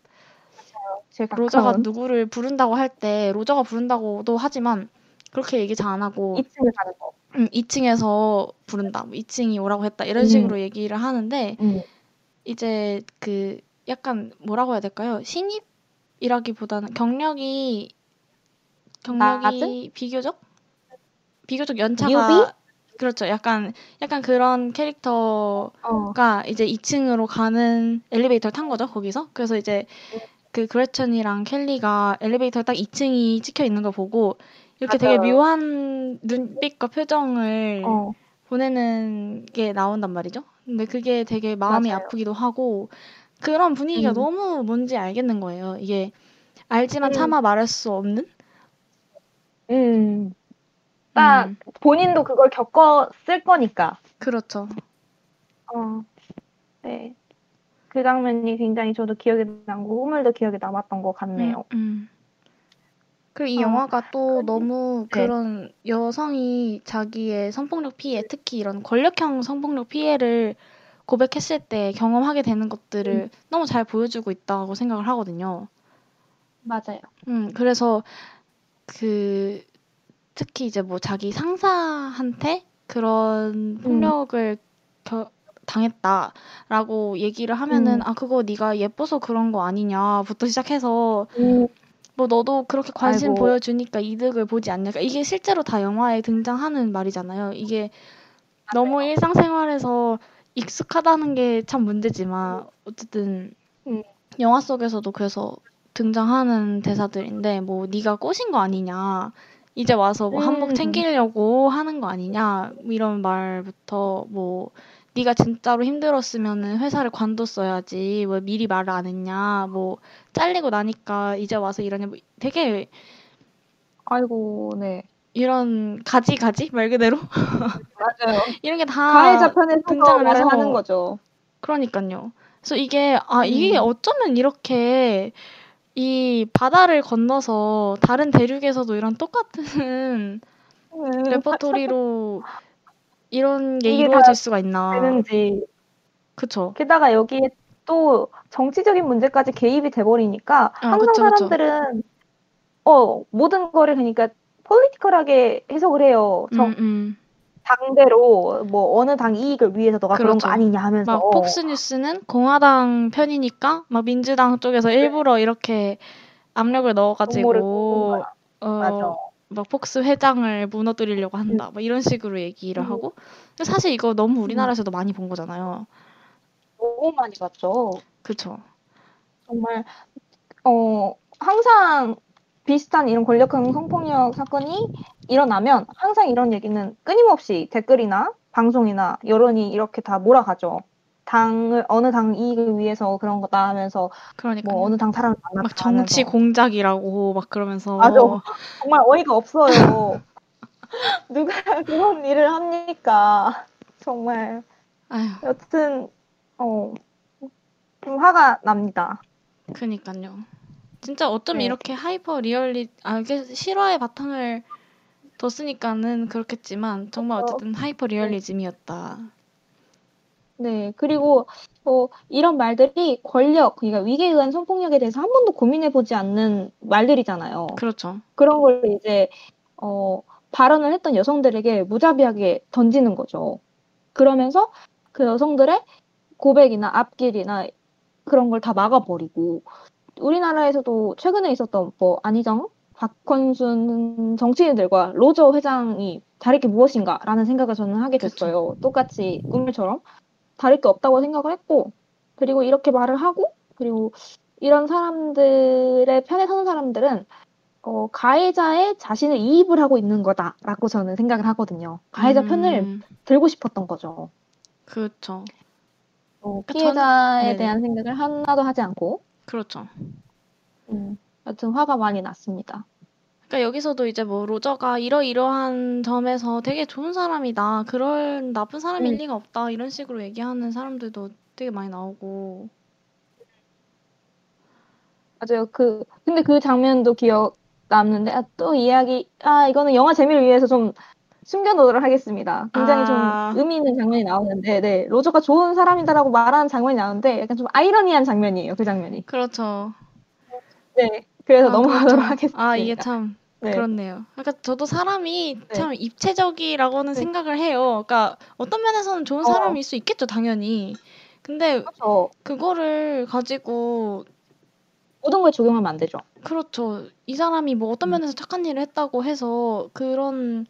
Speaker 3: 로저가
Speaker 2: 가까운
Speaker 3: 누구를 부른다고 할 때 로저가 부른다고도 하지만 그렇게 얘기 잘 안 하고
Speaker 2: 2층에 가는 거.
Speaker 3: 음, 2층에서 부른다. 뭐 2층이 오라고 했다. 이런
Speaker 2: 음.
Speaker 3: 식으로 얘기를 하는데
Speaker 2: 음.
Speaker 3: 이제 그 약간 뭐라고 해야 될까요? 신입 이라기보다는 경력이 경력이
Speaker 2: 낮은?
Speaker 3: 비교적 비교적 연차가
Speaker 2: 뉴비?
Speaker 3: 그렇죠. 약간 약간 그런 캐릭터가
Speaker 2: 어.
Speaker 3: 이제 2층으로 가는 엘리베이터를 탄 거죠. 거기서. 그래서 이제 그 그레천이랑 켈리가 엘리베이터 딱 2층이 찍혀 있는 걸 보고 이렇게 되게
Speaker 2: 맞아요.
Speaker 3: 묘한 눈빛과 표정을
Speaker 2: 어.
Speaker 3: 보내는 게 나온단 말이죠. 근데 그게 되게 마음이
Speaker 2: 맞아요.
Speaker 3: 아프기도 하고 그런 분위기가
Speaker 2: 음.
Speaker 3: 너무 뭔지 알겠는 거예요. 이게 알지만
Speaker 2: 음.
Speaker 3: 차마 말할 수 없는?
Speaker 2: 음. 딱
Speaker 3: 음,
Speaker 2: 본인도 그걸 겪었을 거니까.
Speaker 3: 그렇죠.
Speaker 2: 어. 네. 그 장면이 굉장히 저도 기억에 남고 후물도 기억에 남았던 것 같네요.
Speaker 3: 음, 음. 그리고 이
Speaker 2: 어,
Speaker 3: 영화가 또
Speaker 2: 그리고-
Speaker 3: 너무
Speaker 2: 네.
Speaker 3: 그런 여성이 자기의 성폭력 피해, 특히 이런 권력형 성폭력 피해를 고백했을 때 경험하게 되는 것들을 너무 잘 보여주고 있다고 생각을 하거든요.
Speaker 2: 맞아요.
Speaker 3: 음, 그래서 그 특히 이제 뭐 자기 상사한테 그런 폭력을 겨- 당했다라고 얘기를 하면은
Speaker 2: 음.
Speaker 3: 아 그거 네가 예뻐서 그런 거 아니냐부터 시작해서
Speaker 2: 음.
Speaker 3: 뭐 너도 그렇게 관심
Speaker 2: 아이고.
Speaker 3: 보여주니까 이득을 보지 않냐. 그러니까 이게 실제로 다 영화에 등장하는 말이잖아요. 이게 너무 일상생활에서 익숙하다는 게 참 문제지만 어쨌든
Speaker 2: 음.
Speaker 3: 영화 속에서도 그래서 등장하는 대사들인데 뭐 네가 꼬신 거 아니냐. 이제 와서 뭐 한복
Speaker 2: 음.
Speaker 3: 챙기려고 하는 거 아니냐. 뭐 이런 말부터 뭐 네가 진짜로 힘들었으면은 회사를 관뒀어야지. 왜 미리 말을 안 했냐. 뭐 잘리고 나니까 이제 와서 이러냐. 뭐 되게
Speaker 2: 아이고, 네.
Speaker 3: 이런 가지 가지 말 그대로
Speaker 2: 맞아요.
Speaker 3: 이런 게 다
Speaker 2: 가해자 편에 서서
Speaker 3: 등장을 해서
Speaker 2: 하는 거죠.
Speaker 3: 그러니까요. 그래서 이게 아 이게
Speaker 2: 음.
Speaker 3: 어쩌면 이렇게 이 바다를 건너서 다른 대륙에서도 이런 똑같은
Speaker 2: 음,
Speaker 3: 레퍼토리로 이런 게 이루어질
Speaker 2: 다
Speaker 3: 수가 있나.
Speaker 2: 되는지.
Speaker 3: 그쵸.
Speaker 2: 게다가 여기에 또 정치적인 문제까지 개입이 돼버리니까
Speaker 3: 아,
Speaker 2: 항상
Speaker 3: 그쵸, 그쵸.
Speaker 2: 사람들은 어 모든 거를 그러니까 political하게 해석을 해요. 정,
Speaker 3: 음, 음.
Speaker 2: 당대로 뭐 어느 당 이익을 위해서 너가 그런
Speaker 3: 그렇죠.
Speaker 2: 거 아니냐 하면서
Speaker 3: 막 폭스 뉴스는 공화당 편이니까 막 민주당 쪽에서 일부러 이렇게 압력을
Speaker 2: 네. 음모를 꾸는
Speaker 3: 넣어가지고. 어,
Speaker 2: 맞아.
Speaker 3: 막 폭스 회장을 무너뜨리려고 한다. 뭐 이런 식으로 얘기를
Speaker 2: 음.
Speaker 3: 하고. 근데 사실 이거 너무 우리나라에서도 많이 본 거잖아요.
Speaker 2: 너무 많이 봤죠.
Speaker 3: 그쵸.
Speaker 2: 정말 어 비슷한 이런 권력형 성폭력 사건이 일어나면 항상 이런 얘기는 끊임없이 댓글이나 방송이나 여론이 이렇게 다 몰아가죠. 당을 어느 당 이익을 위해서 그런 거다 하면서
Speaker 3: 그러니까
Speaker 2: 뭐 어느 당 만났다
Speaker 3: 막 정치
Speaker 2: 하면서.
Speaker 3: 공작이라고 막 그러면서
Speaker 2: 맞아. 정말 어이가 없어요. 누가 그런 일을 합니까? 정말
Speaker 3: 아휴,
Speaker 2: 여튼 어 좀 화가 납니다.
Speaker 3: 그니까요. 진짜 어쩜
Speaker 2: 네.
Speaker 3: 이렇게 하이퍼 리얼리 아 이게 실화에 바탕을 뒀으니까는 그렇겠지만 정말
Speaker 2: 그렇죠.
Speaker 3: 어쨌든 하이퍼 리얼리즘이었다.
Speaker 2: 네, 그리고 어, 이런 말들이 권력, 그러니까 위계에 의한 성폭력에 대해서 한 번도 고민해 보지 않는 말들이잖아요.
Speaker 3: 그렇죠.
Speaker 2: 그런 걸 이제 어, 발언을 했던 여성들에게 무자비하게 던지는 거죠. 그러면서 그 여성들의 고백이나 앞길이나 그런 걸 다 막아버리고 우리나라에서도 최근에 있었던 뭐 안희정, 박헌순 정치인들과 로저 회장이 다를 게 무엇인가라는 생각을 저는 하게 됐어요. 똑같이 꿈일처럼 다를 게 없다고 생각을 했고 그리고 이렇게 말을 하고 그리고 이런 사람들의 편에 서는 사람들은 어, 가해자의 자신을 이입을 하고 있는 거다라고 저는 생각을 하거든요. 가해자 편을
Speaker 3: 음,
Speaker 2: 들고 싶었던 거죠.
Speaker 3: 그렇죠.
Speaker 2: 어,
Speaker 3: 그러니까
Speaker 2: 피해자에
Speaker 3: 네네.
Speaker 2: 대한 생각을 하나도 하지 않고
Speaker 3: 그렇죠.
Speaker 2: 음, 여튼 화가 많이 났습니다.
Speaker 3: 그러니까 여기서도 이제 뭐 로저가 이러이러한 점에서 되게 좋은 사람이다. 그럴 나쁜 사람일
Speaker 2: 음.
Speaker 3: 리가 없다. 이런 식으로 얘기하는 사람들도 되게 많이 나오고.
Speaker 2: 맞아요. 그 근데 그 장면도 기억 남는데 아, 또 이야기 아 이거는 영화 재미를 위해서 좀 숨겨놓도록 하겠습니다. 굉장히
Speaker 3: 아.
Speaker 2: 좀 의미 있는 장면이 나오는데 네 로저가 좋은 사람이다라고 말하는 장면이 나오는데 약간 좀 아이러니한 장면이에요. 그 장면이.
Speaker 3: 그렇죠.
Speaker 2: 네. 그래서
Speaker 3: 아,
Speaker 2: 넘어가도록
Speaker 3: 그렇죠.
Speaker 2: 하겠습니다.
Speaker 3: 아, 이게 참
Speaker 2: 네.
Speaker 3: 그렇네요. 그러니까 저도 사람이
Speaker 2: 네.
Speaker 3: 참 입체적이라고는
Speaker 2: 네.
Speaker 3: 생각을 해요. 그러니까 어떤 면에서는 좋은
Speaker 2: 어.
Speaker 3: 사람일 수 있겠죠, 당연히. 근데
Speaker 2: 그렇죠.
Speaker 3: 그거를 가지고
Speaker 2: 모든 걸 적용하면 안 되죠.
Speaker 3: 그렇죠. 이 사람이 뭐 어떤
Speaker 2: 음.
Speaker 3: 면에서 착한 일을 했다고 해서 그런
Speaker 2: 음.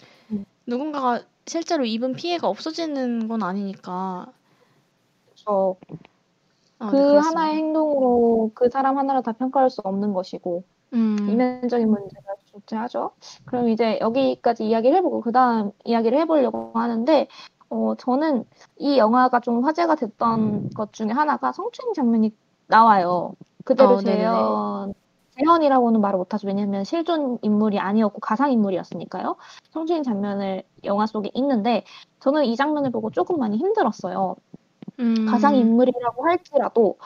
Speaker 3: 누군가가 실제로 입은 피해가 없어지는 건 아니니까.
Speaker 2: 그렇죠.
Speaker 3: 아,
Speaker 2: 그
Speaker 3: 네, 그렇습니다.
Speaker 2: 하나의 행동으로 그 사람 하나를 다 평가할 수 없는 것이고
Speaker 3: 음,
Speaker 2: 이면적인 문제가 존재하죠. 그럼 이제 여기까지 이야기를 해보고 그 다음 이야기를 해보려고 하는데 어, 저는 이 영화가 좀 화제가 됐던 것 중에 하나가 성추행 장면이 나와요. 그대로
Speaker 3: 어.
Speaker 2: 재현 재현이라고는 말을 못하죠. 왜냐하면 실존 인물이 아니었고 가상 인물이었으니까요. 성추행 장면을 영화 속에 있는데 저는 이 장면을 보고 조금 많이 힘들었어요.
Speaker 3: 음,
Speaker 2: 가상 인물이라고 할지라도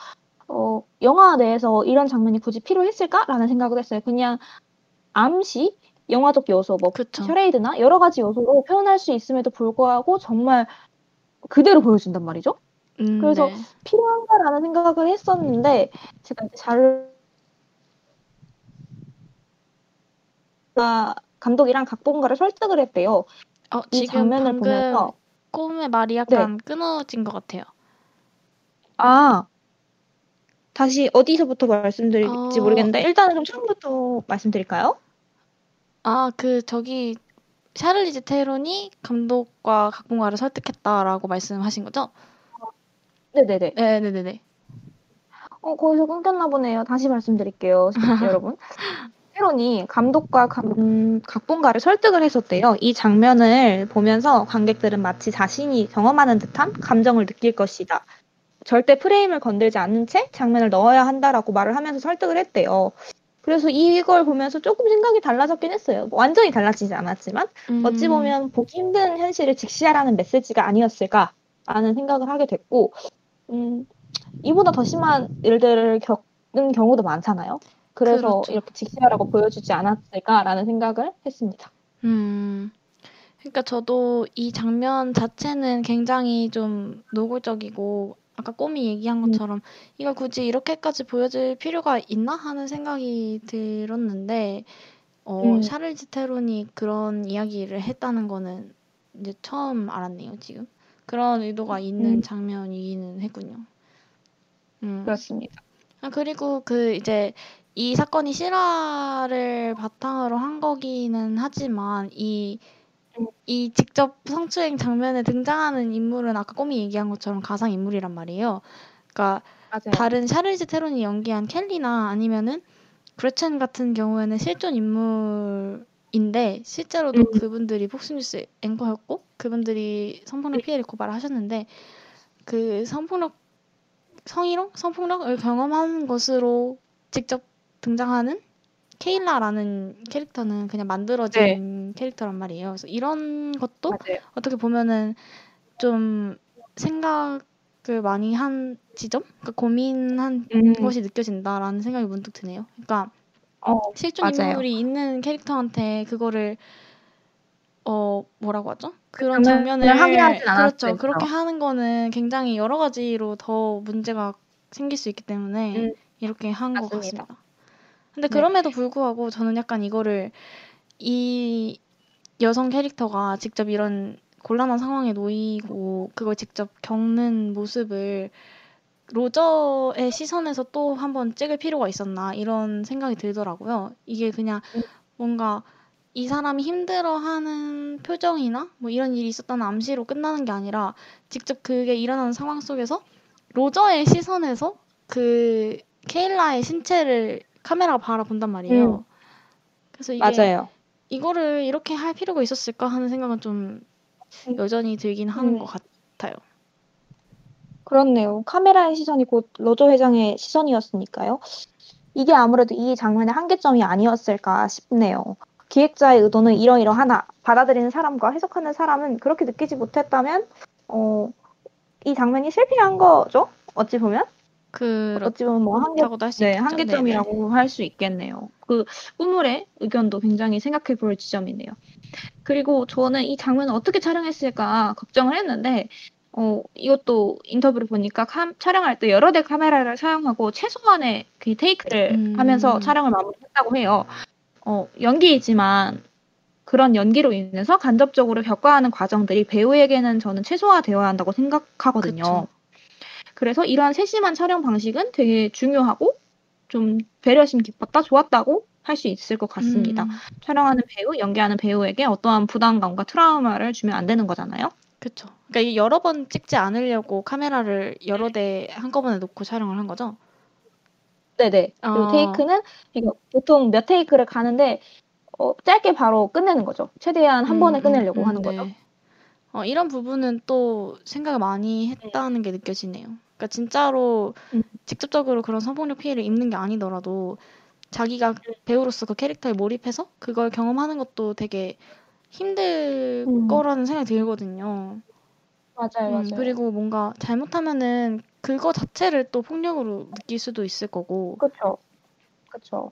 Speaker 2: 어, 영화 내에서 이런 장면이 굳이 필요했을까라는 생각을 했어요. 그냥 암시, 영화적 요소, 뭐
Speaker 3: 그쵸.
Speaker 2: 셔레이드나 여러 가지 요소로 표현할 수 있음에도 불구하고 정말 그대로 보여준단 말이죠.
Speaker 3: 음,
Speaker 2: 그래서
Speaker 3: 네.
Speaker 2: 필요한가라는 생각을 했었는데 제가 이제 잘 아, 감독이랑 각본가를 설득을 했대요.
Speaker 3: 어,
Speaker 2: 이 장면을 보면서 네.
Speaker 3: 꿈의 말이 약간 끊어진 것 같아요.
Speaker 2: 아 다시 어디서부터 말씀드릴지
Speaker 3: 어.
Speaker 2: 모르겠는데 일단은 그럼 처음부터 말씀드릴까요?
Speaker 3: 아, 그 저기 샤를리즈 테론이 감독과 각본가를 설득했다라고 말씀하신 거죠?
Speaker 2: 네네네.
Speaker 3: 네, 네, 네, 네.
Speaker 2: 어, 거기서 끊겼나 보네요. 다시 말씀드릴게요, 여러분. 테론이 감독과 감, 각본가를 설득을 했었대요. 이 장면을 보면서 관객들은 마치 자신이 경험하는 듯한 감정을 느낄 것이다. 절대 프레임을 건들지 않는 채 장면을 넣어야 한다라고 말을 하면서 설득을 했대요. 그래서 이걸 보면서 조금 생각이 달라졌긴 했어요. 뭐 완전히 달라지지 않았지만
Speaker 3: 음,
Speaker 2: 어찌 보면 보기 힘든 현실을 직시하라는 메시지가 아니었을까라는 생각을 하게 됐고, 음, 이보다 더 심한 일들을 겪는 경우도 많잖아요. 그래서
Speaker 3: 그렇죠.
Speaker 2: 이렇게 직시하라고 보여주지 않았을까라는 생각을 했습니다.
Speaker 3: 음. 그러니까 저도 이 장면 자체는 굉장히 좀 노골적이고 아까 꼬미 얘기한
Speaker 2: 음.
Speaker 3: 것처럼 이걸 굳이 이렇게까지 보여줄 필요가 있나 하는 생각이 들었는데 어,
Speaker 2: 음.
Speaker 3: 샤를즈 테론이 그런 이야기를 했다는 거는 이제 처음 알았네요, 지금. 그런 의도가 있는
Speaker 2: 음.
Speaker 3: 장면이기는 했군요. 음.
Speaker 2: 그렇습니다.
Speaker 3: 아, 그리고 그 이제 이 사건이 실화를 바탕으로 한 거기는 하지만 이,
Speaker 2: 음.
Speaker 3: 이 직접 성추행 장면에 등장하는 인물은 아까 꼬미 얘기한 것처럼 가상 인물이란 말이에요. 그러니까
Speaker 2: 맞아요.
Speaker 3: 다른 샤를즈 테론이 연기한 켈리나 아니면은 그레첸 같은 경우에는 실존 인물인데 실제로도
Speaker 2: 음.
Speaker 3: 그분들이 폭스뉴스 앵커였고 그분들이 성폭력 피해를 고발하셨는데 그 성폭력 성희롱 성폭력을 경험한 것으로 직접 등장하는 케일라라는 캐릭터는 그냥 만들어진 캐릭터란 말이에요. 그래서 이런 것도
Speaker 2: 맞아요.
Speaker 3: 어떻게 보면은 좀 생각을 많이 한 지점, 그러니까 고민한
Speaker 2: 음.
Speaker 3: 것이 느껴진다라는 생각이 문득 드네요. 그러니까
Speaker 2: 어,
Speaker 3: 실존
Speaker 2: 맞아요.
Speaker 3: 인물이 있는 캐릭터한테 그거를 어 뭐라고 하죠? 그런
Speaker 2: 장면을 하진
Speaker 3: 그렇죠. 그렇게 하는 거는 굉장히 여러 가지로 더 문제가 생길 수 있기 때문에
Speaker 2: 음,
Speaker 3: 이렇게 한 것. 같습니다. 근데
Speaker 2: 네.
Speaker 3: 그럼에도 불구하고 저는 약간 이거를 이 여성 캐릭터가 직접 이런 곤란한 상황에 놓이고 그걸 직접 겪는 모습을 로저의 시선에서 또 한번 찍을 필요가 있었나 이런 생각이 들더라고요. 이게 그냥
Speaker 2: 음.
Speaker 3: 뭔가 이 사람이 힘들어하는 표정이나 뭐 이런 일이 있었다는 암시로 끝나는 게 아니라 직접 그게 일어나는 상황 속에서 로저의 시선에서 그 케일라의 신체를 카메라가 바라본단 말이에요.
Speaker 2: 음.
Speaker 3: 그래서 이게
Speaker 2: 맞아요.
Speaker 3: 이거를 이렇게 할 필요가 있었을까 하는 생각은 좀
Speaker 2: 음.
Speaker 3: 여전히 들긴 하는
Speaker 2: 음.
Speaker 3: 것 같아요.
Speaker 2: 그렇네요. 카메라의 시선이 곧 로저 회장의 시선이었으니까요. 이게 아무래도 이 장면의 한계점이 아니었을까 싶네요. 기획자의 의도는 이러이러하나 받아들이는 사람과 해석하는 사람은 그렇게 느끼지 못했다면 어, 이 장면이 실패한 거죠. 어찌 보면 어찌 보면 뭐 한계
Speaker 3: 그렇다고도 할수
Speaker 2: 네. 한계점이라고 할 수 있겠네요. 그 우물의 의견도 굉장히 생각해 볼 지점이네요. 그리고 저는 이 장면을 어떻게 촬영했을까 걱정을 했는데 어, 이것도 인터뷰를 보니까 카- 촬영할 때 여러 대 카메라를 사용하고 최소한의 그 테이크를
Speaker 3: 음.
Speaker 2: 하면서 촬영을 마무리했다고 해요. 어, 연기이지만 그런 연기로 인해서 간접적으로 격과하는 과정들이 배우에게는 저는 최소화되어야 한다고 생각하거든요.
Speaker 3: 그쵸.
Speaker 2: 그래서 이러한 세심한 촬영 방식은 되게 중요하고 좀 배려심 깊었다, 좋았다고 할 수 있을 것 같습니다.
Speaker 3: 음,
Speaker 2: 촬영하는 배우, 연기하는 배우에게 어떠한 부담감과 트라우마를 주면 안 되는 거잖아요.
Speaker 3: 그쵸. 그러니까 이게 여러 번 찍지 않으려고 카메라를 여러 대 한꺼번에 놓고 촬영을 한 거죠.
Speaker 2: 네네. 그리고
Speaker 3: 어.
Speaker 2: 테이크는 보통 몇 테이크를 가는데 어, 짧게 바로 끝내는 거죠. 최대한 한
Speaker 3: 음,
Speaker 2: 번에
Speaker 3: 음,
Speaker 2: 끝내려고
Speaker 3: 음,
Speaker 2: 하는
Speaker 3: 네.
Speaker 2: 거죠.
Speaker 3: 어, 이런 부분은 또 생각을 많이 했다는 게 느껴지네요. 그러니까 진짜로
Speaker 2: 음.
Speaker 3: 직접적으로 그런 성폭력 피해를 입는 게 아니더라도 자기가 배우로서 그 캐릭터에 몰입해서 그걸 경험하는 것도 되게 힘들
Speaker 2: 음.
Speaker 3: 거라는 생각이 들거든요.
Speaker 2: 맞아요,
Speaker 3: 음, 그리고 뭔가 잘못하면은 그거 자체를 또 폭력으로 느낄 수도 있을 거고.
Speaker 2: 그렇죠. 그렇죠.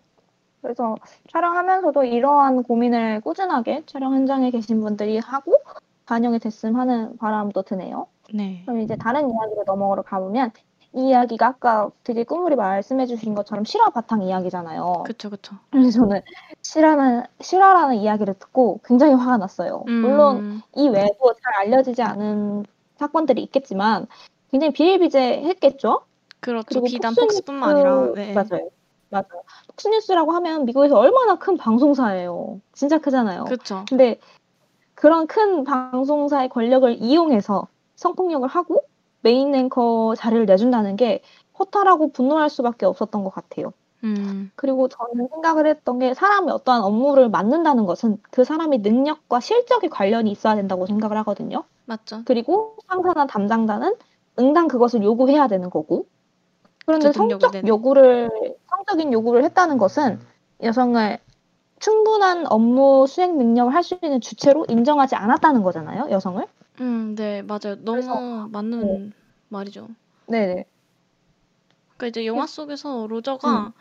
Speaker 2: 그래서 촬영하면서도 이러한 고민을 꾸준하게 촬영 현장에 계신 분들이 하고 반영이 됐으면 하는 바람도 드네요.
Speaker 3: 네.
Speaker 2: 그럼 이제 다른 이야기로 넘어가러 가보면 이 이야기가 아까 되게 꾸물이 말씀해 주신 것처럼 실화 바탕 이야기잖아요.
Speaker 3: 그쵸, 그쵸.
Speaker 2: 그래서 저는 실화는, 실화라는 이야기를 듣고 굉장히 화가 났어요. 물론
Speaker 3: 음,
Speaker 2: 이 외에도 잘 알려지지 않은 사건들이 있겠지만 굉장히 비일비재했겠죠?
Speaker 3: 그렇죠.
Speaker 2: 그리고
Speaker 3: 비단 폭스뿐만 아니라, 네.
Speaker 2: 맞아요. 맞아요. 폭스뉴스라고 하면 미국에서 얼마나 큰 방송사예요. 진짜 크잖아요.
Speaker 3: 그쵸.
Speaker 2: 근데 그런 큰 방송사의 권력을 이용해서 성폭력을 하고 메인 앵커 자리를 내준다는 게 허탈하고 분노할 수밖에 없었던 것 같아요.
Speaker 3: 음,
Speaker 2: 그리고 저는 생각을 했던 게 사람이 어떠한 업무를 맡는다는 것은 그 사람의 능력과 실적이 관련이 있어야 된다고 생각을 하거든요.
Speaker 3: 맞죠.
Speaker 2: 그리고 상사나 담당자는 응당 그것을 요구해야 되는 거고. 그런데 성적
Speaker 3: 네네.
Speaker 2: 요구를, 성적인 요구를 했다는 것은 여성을 충분한 업무 수행 능력을 할 수 있는 주체로 인정하지 않았다는 거잖아요, 여성을.
Speaker 3: 음, 네, 맞아요. 너무
Speaker 2: 그래서-
Speaker 3: 맞는 말이죠.
Speaker 2: 네네.
Speaker 3: 그러니까 이제 영화 속에서 로저가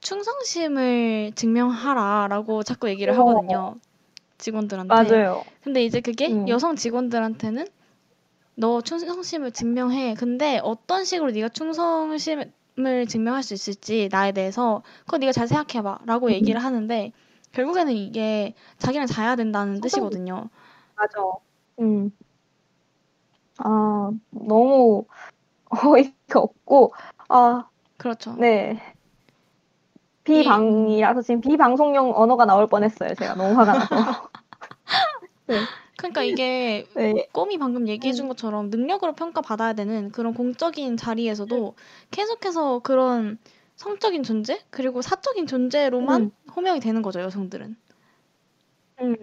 Speaker 3: 충성심을 증명하라라고 자꾸 얘기를
Speaker 2: 어.
Speaker 3: 하거든요. 직원들한테.
Speaker 2: 맞아요.
Speaker 3: 근데 이제 그게
Speaker 2: 음.
Speaker 3: 여성 직원들한테는 너 충성심을 증명해. 근데 어떤 식으로 네가 충성심을 증명할 수 있을지 나에 대해서 그거 네가 잘 생각해 봐라고
Speaker 2: 음.
Speaker 3: 얘기를 하는데 결국에는 이게 자기랑 자야 된다는 뜻이거든요.
Speaker 2: 맞아. 음. 아, 너무 어이가 없고, 아,
Speaker 3: 그렇죠.
Speaker 2: 네. 비방이라서 지금 비방송용 언어가 나올 뻔했어요. 제가 너무 화가 나서.
Speaker 3: 그러니까 이게
Speaker 2: 네.
Speaker 3: 꼬미 방금 얘기해준
Speaker 2: 음.
Speaker 3: 것처럼 능력으로 평가받아야 되는 그런 공적인 자리에서도 계속해서 그런 성적인 존재 그리고 사적인 존재로만
Speaker 2: 음.
Speaker 3: 호명이 되는 거죠 여성들은.
Speaker 2: 음.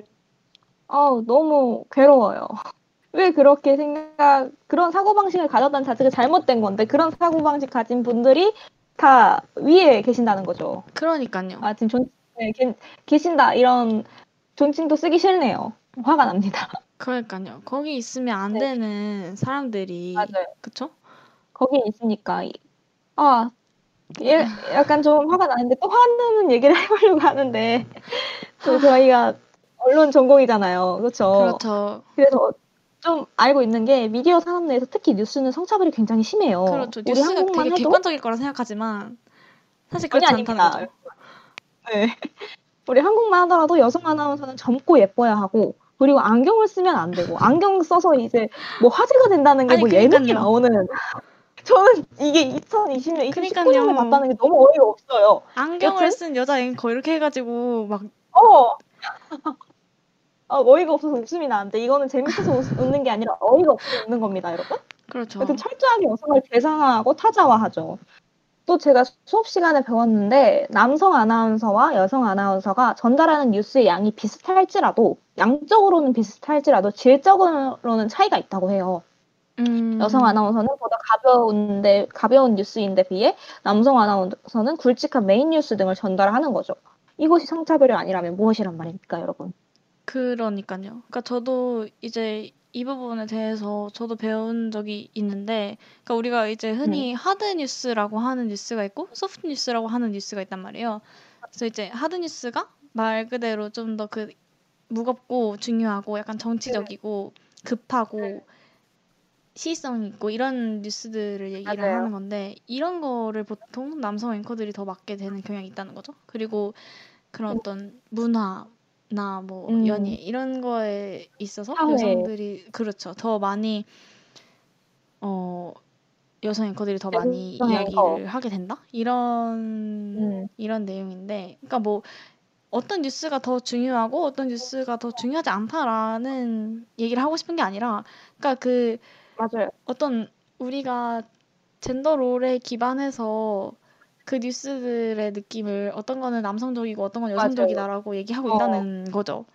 Speaker 2: 아우, 너무 괴로워요. 왜 그렇게 생각, 그런 사고 방식을 가졌다는 자체가 잘못된 건데, 그런 사고 방식 가진 분들이 다 위에 계신다는 거죠.
Speaker 3: 그러니까요.
Speaker 2: 아, 지금 존, 네, 계, 계신다. 이런 존칭도 쓰기 싫네요. 화가 납니다.
Speaker 3: 그러니까요. 거기 있으면 안
Speaker 2: 네.
Speaker 3: 되는 사람들이
Speaker 2: 맞아요.
Speaker 3: 그쵸?
Speaker 2: 거기에 있으니까. 이- 아, 예, 약간 좀 화가 나는데 또 화나는 얘기를 해보려고 하는데 또 저희가 언론 전공이잖아요. 그렇죠?
Speaker 3: 그렇죠.
Speaker 2: 그래서 좀 알고 있는 게 미디어 산업 내에서 특히 뉴스는 성차별이 굉장히 심해요.
Speaker 3: 그렇죠.
Speaker 2: 우리
Speaker 3: 뉴스가
Speaker 2: 한국만
Speaker 3: 되게
Speaker 2: 해도
Speaker 3: 객관적일 거라 생각하지만 사실 그렇지 않다는
Speaker 2: 아닙니다.
Speaker 3: 거죠.
Speaker 2: 네. 우리 한국만 하더라도 여성 아나운서는 젊고 예뻐야 하고 그리고 안경을 쓰면 안 되고 안경 써서 이제 뭐 화제가 된다는 게
Speaker 3: 아니,
Speaker 2: 뭐
Speaker 3: 그러니까요.
Speaker 2: 나오는 저는 이게 2020년, 2019년에
Speaker 3: 그러니까요.
Speaker 2: 봤다는 게 너무 어이가 없어요.
Speaker 3: 안경을
Speaker 2: 여튼?
Speaker 3: 쓴 여자 앵커 이렇게 해가지고 막
Speaker 2: 어. 아, 어이가 없어서 웃음이 나는데 이거는 재밌어서 웃, 웃는 게 아니라 어이가 없어서 웃는 겁니다, 여러분.
Speaker 3: 그렇죠.
Speaker 2: 여튼 철저하게 여성을 대상화하고 타자화하죠. 또 제가 수업 시간에 배웠는데 남성 아나운서와 여성 아나운서가 전달하는 뉴스의 양이 비슷할지라도 양적으로는 비슷할지라도 질적으로는 차이가 있다고 해요.
Speaker 3: 음,
Speaker 2: 여성 아나운서는 보다 가벼운데 가벼운 뉴스인데 비해 남성 아나운서는 굵직한 메인 뉴스 등을 전달하는 거죠. 이것이 성차별이 아니라면 무엇이란 말입니까, 여러분?
Speaker 3: 그러니까요. 그러니까 저도 이제 이 부분에 대해서 저도 배운 적이 있는데, 그러니까 우리가 이제 흔히 hard news라고 하는 뉴스가 있고 soft news라고 하는 뉴스가 있단 말이에요. 그래서 이제 hard news가 말 그대로 좀 더 그 무겁고 중요하고 약간 정치적이고 급하고 시의성 있고 이런 뉴스들을 얘기를
Speaker 2: 맞아요.
Speaker 3: 하는 건데 이런 거를 보통 남성 앵커들이 더 맡게 되는 경향이 있다는 거죠. 그리고 그런 어떤 문화 나뭐
Speaker 2: 음.
Speaker 3: 연예 이런 거에 있어서
Speaker 2: 사회.
Speaker 3: 여성들이 그렇죠. 더 많이 어 여성 앵커들이 더 많이
Speaker 2: 여성
Speaker 3: 이야기를. 하게 된다? 이런
Speaker 2: 음.
Speaker 3: 이런 내용인데 그러니까 뭐 어떤 뉴스가 더 중요하고 어떤 뉴스가 더 중요하지 않다라는 얘기를 하고 싶은 게 아니라 그러니까 그
Speaker 2: 맞아요.
Speaker 3: 어떤 우리가 젠더 롤에 기반해서 그 뉴스들의 느낌을 어떤 거는 남성적이고 어떤 건
Speaker 2: 맞아요.
Speaker 3: 여성적이다라고 얘기하고
Speaker 2: 어.
Speaker 3: 있다는 거죠.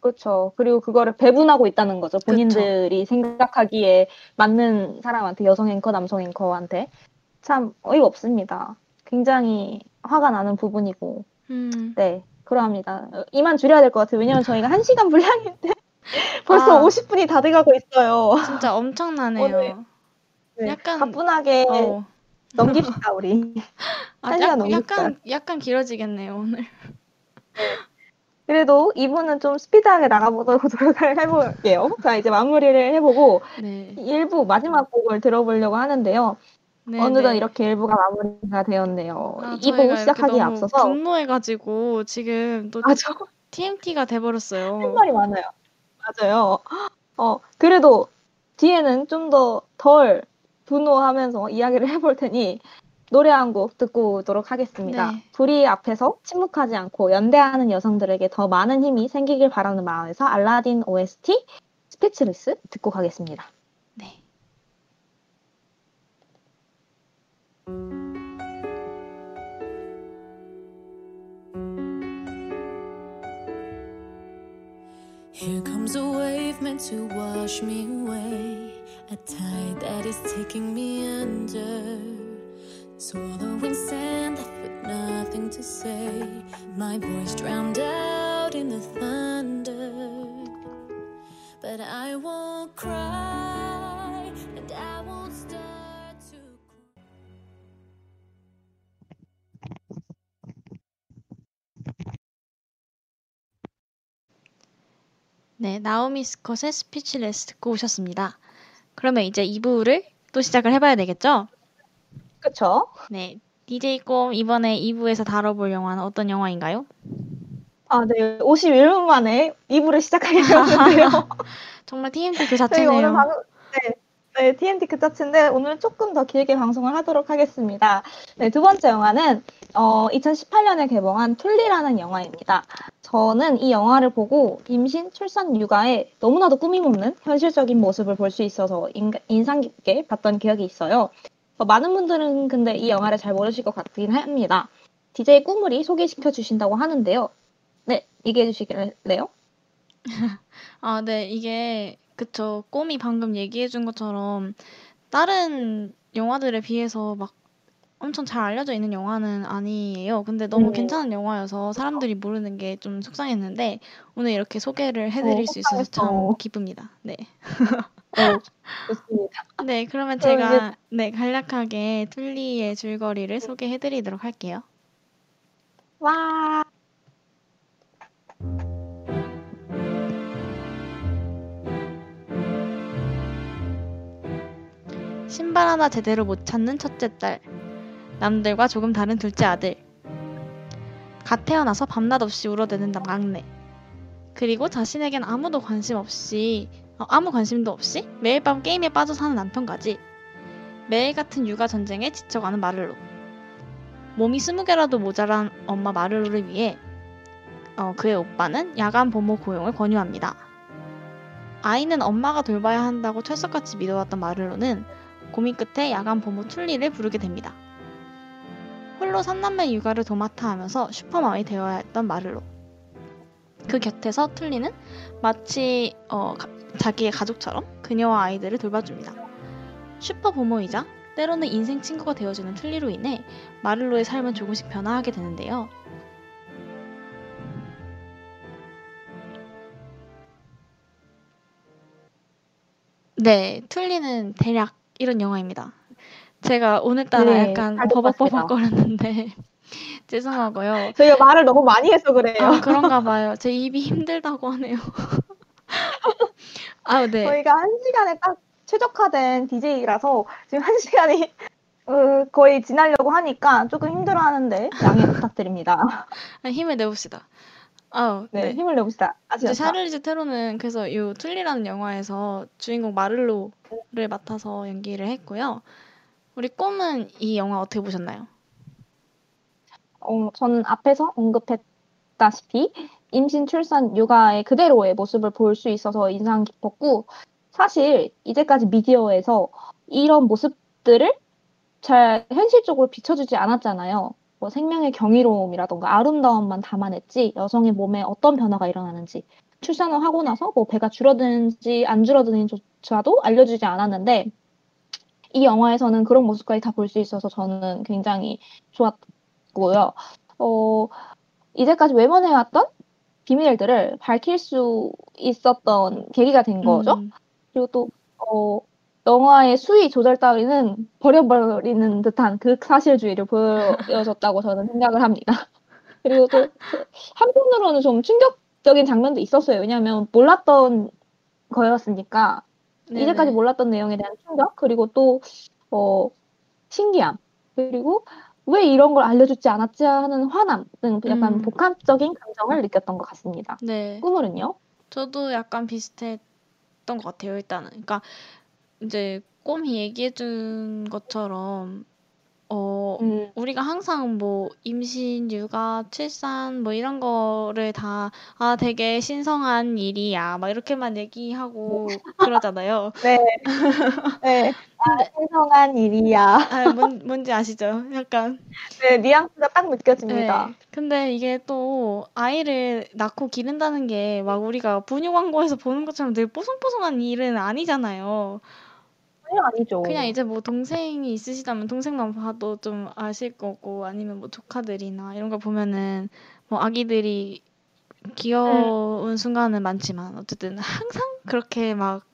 Speaker 2: 그렇죠. 그리고 그거를 배분하고 있다는 거죠. 본인들이 생각하기에 맞는 사람한테 여성 앵커, 남성 앵커한테 참 어이가 없습니다. 굉장히 화가 나는 부분이고,
Speaker 3: 음.
Speaker 2: 네, 그러합니다. 어, 이만 줄여야 될 것 같아요. 왜냐면 저희가 한 시간 분량인데 벌써
Speaker 3: 아.
Speaker 2: 50분이 다 돼가고 있어요.
Speaker 3: 진짜 엄청나네요.
Speaker 2: 오늘 네,
Speaker 3: 약간-
Speaker 2: 가뿐하게
Speaker 3: 어.
Speaker 2: 넘깁시다 우리.
Speaker 3: 아, 약,
Speaker 2: 넘깁시다.
Speaker 3: 약간 약간 길어지겠네요 오늘.
Speaker 2: 그래도 이분은 좀 스피드하게 나가보도록 노력을 해볼게요. 자, 이제 마무리를 해보고
Speaker 3: 네.
Speaker 2: 일부 마지막 곡을 들어보려고 하는데요.
Speaker 3: 네,
Speaker 2: 어느덧
Speaker 3: 네.
Speaker 2: 이렇게 일부가 마무리가 되었네요.
Speaker 3: 아,
Speaker 2: 2부
Speaker 3: 저희가 이렇게
Speaker 2: 시작하기에 앞서서
Speaker 3: 분노해가지고 지금 또
Speaker 2: 아, 저
Speaker 3: TMT가 돼버렸어요.
Speaker 2: 할 말이 많아요. 맞아요. 어, 그래도 뒤에는 좀 더 덜 분노하면서 이야기를 해볼 테니 노래 한 곡 듣고 오도록 하겠습니다.
Speaker 3: 네.
Speaker 2: 불의 앞에서 침묵하지 않고 연대하는 여성들에게 더 많은 힘이 생기길 바라는 마음에서 알라딘 OST Speechless 듣고 가겠습니다.
Speaker 3: 네.
Speaker 1: Here comes a wave meant to wash me away. A tide that is taking me under. Swallowing sand left with nothing to say. My voice drowned out in the thunder. But I won't cry and I won't start to cry.
Speaker 3: 네, 나오미 스컷의 스피치레스 듣고 오셨습니다. 그러면 이제 2부를 또 시작을 해봐야 되겠죠?
Speaker 2: 그쵸?
Speaker 3: 네, DJ 꼼 이번에 2부에서 다뤄볼 영화는 어떤 영화인가요?
Speaker 2: 아, 네. 51분 만에 2부를 시작하게 되었는데요.
Speaker 3: 정말 TMT 그 자체네요.
Speaker 2: 방금 네, 네, TNT 그 자체인데 오늘 조금 더 길게 방송을 하도록 하겠습니다. 네, 두 번째 영화는 어, 2018년에 개봉한 툴리라는 영화입니다. 저는 이 영화를 보고 임신, 출산, 육아에 너무나도 꾸밈없는 현실적인 모습을 볼 수 있어서 인, 인상 깊게 봤던 기억이 있어요. 어, 많은 분들은 근데 이 영화를 잘 모르실 것 같긴 합니다. DJ 꾸물이 소개시켜 주신다고 하는데요. 네, 얘기해 주시길래요?
Speaker 3: 아, 네, 이게 그쵸. 꼼이 방금 얘기해 준 것처럼 다른 영화들에 비해서 막 엄청 잘 알려져 있는 영화는 아니에요. 근데 너무
Speaker 2: 음.
Speaker 3: 괜찮은 영화여서 사람들이 모르는 게 좀 속상했는데 오늘 이렇게 소개를 해드릴
Speaker 2: 어,
Speaker 3: 수 있어서 참. 기쁩니다. 네.
Speaker 2: 어, 좋습니다.
Speaker 3: 네, 그러면 제가 네, 간략하게 툴리의 줄거리를 소개해 드리도록 할게요.
Speaker 2: 와.
Speaker 3: 신발 하나 제대로 못 찾는 첫째 딸. 남들과 조금 다른 둘째 아들. 갓 태어나서 밤낮 없이 울어대는 막내. 그리고 자신에겐 아무도 관심 없이, 어, 아무 관심도 없이 매일 밤 게임에 빠져 사는 남편까지. 매일 같은 육아 전쟁에 지쳐가는 마를로. 몸이 스무 개라도 모자란 엄마 마를로를 위해 어, 그의 오빠는 야간 보모 고용을 권유합니다. 아이는 엄마가 돌봐야 한다고 철석같이 믿어왔던 마를로는 고민 끝에 야간 보모 툴리를 부르게 됩니다. 홀로 삼남매 육아를 도맡아 하면서 슈퍼맘이 되어야 했던 마를로. 그 곁에서 툴리는 마치 어, 가- 자기의 가족처럼 그녀와 아이들을 돌봐줍니다. 슈퍼 부모이자 때로는 인생 친구가 되어주는 툴리로 인해 마를로의 삶은 조금씩 변화하게 되는데요. 네, 툴리는 대략 이런 영화입니다. 제가 오늘따라
Speaker 2: 네,
Speaker 3: 약간. 버벅버벅거렸는데 죄송하고요.
Speaker 2: 저희가 말을 너무 많이 해서 그래요.
Speaker 3: 아, 그런가 봐요. 제 입이 힘들다고 하네요. 아, 네.
Speaker 2: 저희가 한 시간에 딱 최적화된 DJ라서 지금 한 시간이 어, 거의 지나려고 하니까 조금 힘들어하는데 양해 부탁드립니다.
Speaker 3: 아, 힘을 내봅시다. 아,
Speaker 2: 네,
Speaker 3: 네.
Speaker 2: 힘을 내봅시다. 아시죠?
Speaker 3: 샤를리즈 테론은 그래서 이 툴리라는 영화에서 주인공 마를로를 맡아서 연기를 했고요. 우리 꿈은 이 영화 어떻게 보셨나요?
Speaker 2: 어, 저는 앞에서 언급했다시피 임신, 출산, 육아의 그대로의 모습을 볼 수 있어서 인상 깊었고 사실 이제까지 미디어에서 이런 모습들을 잘 현실적으로 비춰주지 않았잖아요. 뭐 생명의 경이로움이라던가 아름다움만 담아냈지 여성의 몸에 어떤 변화가 일어나는지 출산을 하고 나서 뭐 배가 줄어드는지 안 줄어드는지조차도 알려주지 않았는데 이 영화에서는 그런 모습까지 다 볼 수 있어서 저는 굉장히 좋았고요. 어, 이제까지 외면해왔던 비밀들을 밝힐 수 있었던 계기가 된 거죠.
Speaker 3: 음,
Speaker 2: 그리고 또, 어, 영화의 수위 조절 따위는 버려버리는 듯한 그 극사실주의를 보여줬다고 저는 생각을 합니다. 그리고 또 한편으로는 좀 충격적인 장면도 있었어요. 왜냐하면 몰랐던 거였으니까
Speaker 3: 네네.
Speaker 2: 이제까지 몰랐던 내용에 대한 충격 그리고 또 어, 신기함 그리고 왜 이런 걸 알려주지 않았지 하는 화남 등 약간
Speaker 3: 음.
Speaker 2: 복합적인 감정을 느꼈던 것 같습니다.
Speaker 3: 네.
Speaker 2: 꿈을은요?
Speaker 3: 저도 약간 비슷했던 것 같아요, 일단은. 그러니까 이제 꿈이 얘기해준 것처럼 어,
Speaker 2: 음,
Speaker 3: 우리가 항상 뭐 임신, 육아, 출산 뭐 이런 거를 다 아, 되게 신성한 일이야. 막 이렇게만 얘기하고 그러잖아요.
Speaker 2: 네, 네, 아, 신성한 일이야.
Speaker 3: 아, 뭔, 뭔지 아시죠? 약간.
Speaker 2: 네, 뉘앙스가 딱 느껴집니다.
Speaker 3: 네. 근데 이게 또 아이를 낳고 기른다는 게 막 우리가 분유 광고에서 보는 것처럼 되게 뽀송뽀송한 일은 아니잖아요.
Speaker 2: 아니죠.
Speaker 3: 그냥 이제 뭐 동생이 있으시다면 동생만 봐도 좀 아실 거고 아니면 뭐 조카들이나 이런 걸 보면은 뭐 아기들이 귀여운 순간은 많지만 어쨌든 항상 그렇게 막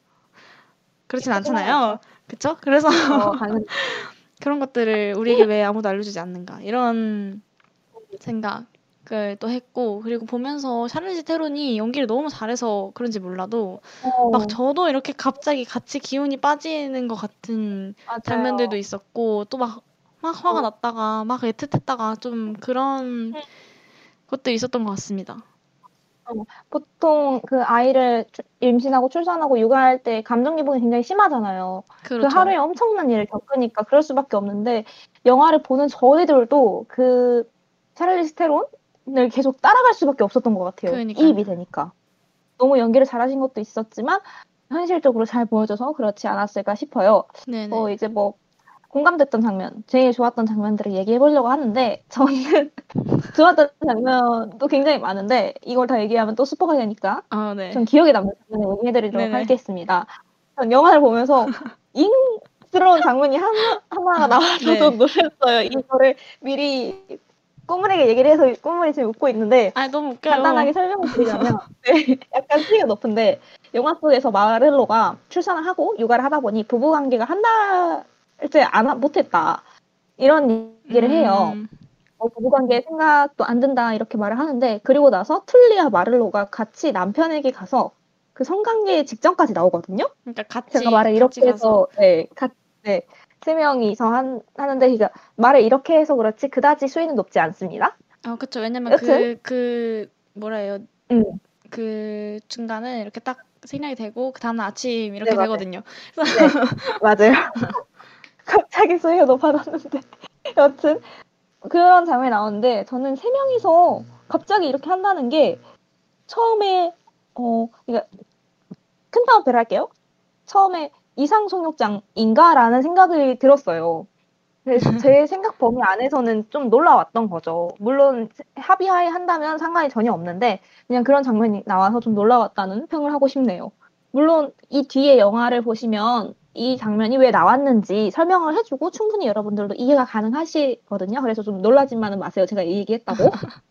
Speaker 3: 그렇진 않잖아요. 그쵸? 그래서
Speaker 2: 어,
Speaker 3: 그런 것들을 우리에게 왜 아무도 알려주지 않는가 이런 생각 을또 했고 그리고 보면서 샤를리즈 테론이 연기를 너무 잘해서 그런지 몰라도
Speaker 2: 어,
Speaker 3: 막 저도 이렇게 갑자기 같이 기운이 빠지는 것 같은
Speaker 2: 맞아요.
Speaker 3: 장면들도 있었고 또 막 막 화가
Speaker 2: 어.
Speaker 3: 났다가 막 애틋했다가 좀 그런
Speaker 2: 네.
Speaker 3: 것들이 있었던 것 같습니다.
Speaker 2: 보통 그 아이를 출- 임신하고 출산하고 육아할 때 감정 기복이 굉장히 심하잖아요.
Speaker 3: 그렇죠.
Speaker 2: 그 하루에 엄청난 일을 겪으니까 그럴 수밖에 없는데 영화를 보는 저희들도 그 샤를리스 테론 을 계속 따라갈 수밖에 없었던 것 같아요.
Speaker 3: 그러니까요.
Speaker 2: 이입이 되니까. 너무 연기를 잘하신 것도 있었지만 현실적으로 잘 보여줘서 그렇지 않았을까 싶어요.
Speaker 3: 네네.
Speaker 2: 어, 이제 뭐 공감됐던 장면, 제일 좋았던 장면들을 얘기해 보려고 하는데 저는 좋았던 장면도 굉장히 많은데 이걸 다 얘기하면 또 스포가 되니까
Speaker 3: 아, 네.
Speaker 2: 전 기억에 남는 장면을 얘기해 드리도록
Speaker 3: 네네.
Speaker 2: 하겠습니다. 전 영화를 보면서 잉 스러운 장면이 한, 하나가 나와서
Speaker 3: 네.
Speaker 2: 좀 놀랐어요. 이거를 미리 꼬물에게 얘기를 해서 꼬물이 지금 웃고 있는데
Speaker 3: 아 너무 웃겨요.
Speaker 2: 간단하게 설명을 드리자면 네, 약간 수위가 높은데 영화 속에서 마를로가 출산을 하고 육아를 하다 보니 부부 관계가 한 달째 안 하- 못했다 이런 얘기를 해요.
Speaker 3: 음,
Speaker 2: 어, 부부 관계 생각도 안 든다 이렇게 말을 하는데 그리고 나서 툴리와 마를로가 같이 남편에게 가서 그 성관계 직전까지 나오거든요.
Speaker 3: 그러니까 같이
Speaker 2: 제가 말을 이렇게
Speaker 3: 같이.
Speaker 2: 해서 네, 가, 네, 세 명이서 한, 하는데 그러니까 말을 이렇게 해서 그렇지 그다지 수위는 높지 않습니다.
Speaker 3: 어 그쵸 왜냐면
Speaker 2: 여튼.
Speaker 3: 그그 뭐라 해요
Speaker 2: 음.
Speaker 3: 그 중간은 이렇게 딱 생략이 되고 그 다음날 아침 이렇게
Speaker 2: 네.
Speaker 3: 되거든요.
Speaker 2: 맞아요. 갑자기 수위가 높아졌는데 여튼 그런 장면이 나오는데 저는 세 명이서 갑자기 이렇게 한다는 게 처음에 어 그러니까 큰 타업을 할게요. 처음에 이상속욕장인가라는 생각이 들었어요. 그래서 제 생각 범위 안에서는 좀 놀라웠던 거죠. 물론 합의하에 한다면 상관이 전혀 없는데 그냥 그런 장면이 나와서 좀 놀라웠다는 평을 하고 싶네요. 물론 이 뒤에 영화를 보시면 이 장면이 왜 나왔는지 설명을 해주고 충분히 여러분들도 이해가 가능하시거든요. 그래서 좀 놀라지만은 마세요. 제가 이 얘기했다고.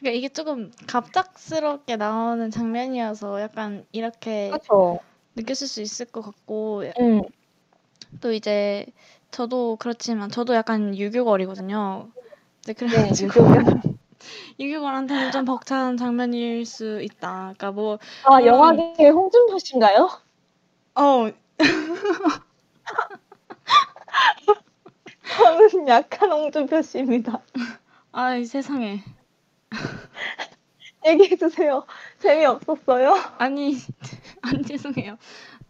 Speaker 3: 그러니까 이게 조금 갑작스럽게 나오는 장면이어서 약간 이렇게
Speaker 2: 그렇죠.
Speaker 3: 느꼈을 수 있을 것 같고
Speaker 2: 음,
Speaker 3: 또 이제 저도 그렇지만 저도 약간 유교걸이거든요. 네,
Speaker 2: 네,
Speaker 3: 그래가지고
Speaker 2: 유교요.
Speaker 3: 유교걸한테는 좀 벅찬 장면일 수 있다. 그러니까 뭐
Speaker 2: 아, 영화계 홍준표 씨인가요?
Speaker 3: 어,
Speaker 2: 저는 약간 홍준표 씨입니다.
Speaker 3: 아이 세상에.
Speaker 2: 얘기해 주세요. 재미없었어요?
Speaker 3: 아니, 아니 죄송해요.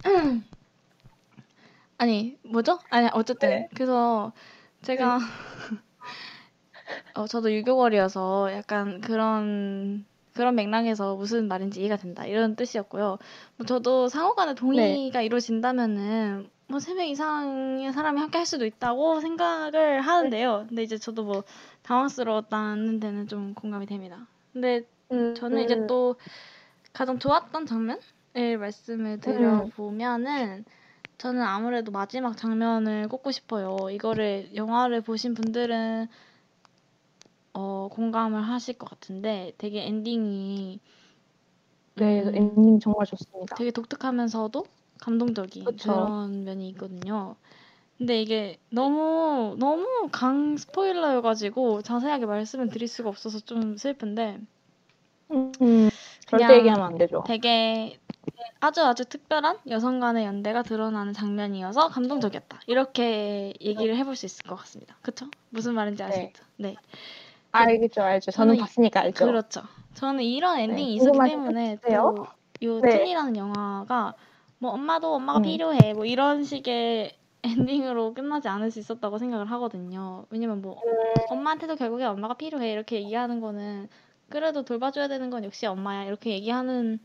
Speaker 3: 아니 뭐죠? 아니 어쨌든
Speaker 2: 네.
Speaker 3: 그래서 제가 어 저도 유교걸이어서 약간 그런 그런 맥락에서 무슨 말인지 이해가 된다 이런 뜻이었고요. 뭐 저도 상호간의 동의가 이루어진다면은 뭐 세 명 이상의 사람이 함께 할 수도 있다고 생각을 하는데요. 근데 이제 저도 뭐 당황스러웠다는 데는 좀 공감이 됩니다. 근데
Speaker 2: 음,
Speaker 3: 저는 이제 또 가장 좋았던 장면 을 말씀을 드려보면은 저는 아무래도 마지막 장면을 꼽고 싶어요. 이거를 영화를 보신 분들은 어, 공감을 하실 것 같은데 되게 엔딩이
Speaker 2: 네,
Speaker 3: 음,
Speaker 2: 엔딩 정말 좋습니다.
Speaker 3: 되게 독특하면서도 감동적인
Speaker 2: 그쵸.
Speaker 3: 그런 면이 있거든요. 근데 이게 너무 너무 강 스포일러여가지고 자세하게 말씀을 드릴 수가 없어서 좀 슬픈데
Speaker 2: 음, 음, 절대 얘기하면 안 되죠.
Speaker 3: 되게 아주 아주 특별한 여성 간의 연대가 드러나는 장면이어서 감동적이었다. 이렇게 얘기를 해볼 수 있을 것 같습니다. 그쵸? 무슨 말인지 아시겠죠? 네.
Speaker 2: 알겠죠, 알죠. 저는
Speaker 3: 저는 이-
Speaker 2: 봤으니까 알죠.
Speaker 3: 그렇죠. 저는 이런 엔딩이
Speaker 2: 네,
Speaker 3: 있었기 때문에. 또요
Speaker 2: 네.
Speaker 3: 툴리라는 영화가 뭐 엄마도 엄마가
Speaker 2: 음.
Speaker 3: 필요해 뭐 이런 식의 엔딩으로 끝나지 않을 수 있었다고 생각을 하거든요. 왜냐면 뭐 엄마한테도 결국에 엄마가 필요해 이렇게 얘기하는 거는 그래도 돌봐줘야 되는 건 역시 엄마야 이렇게 얘기하는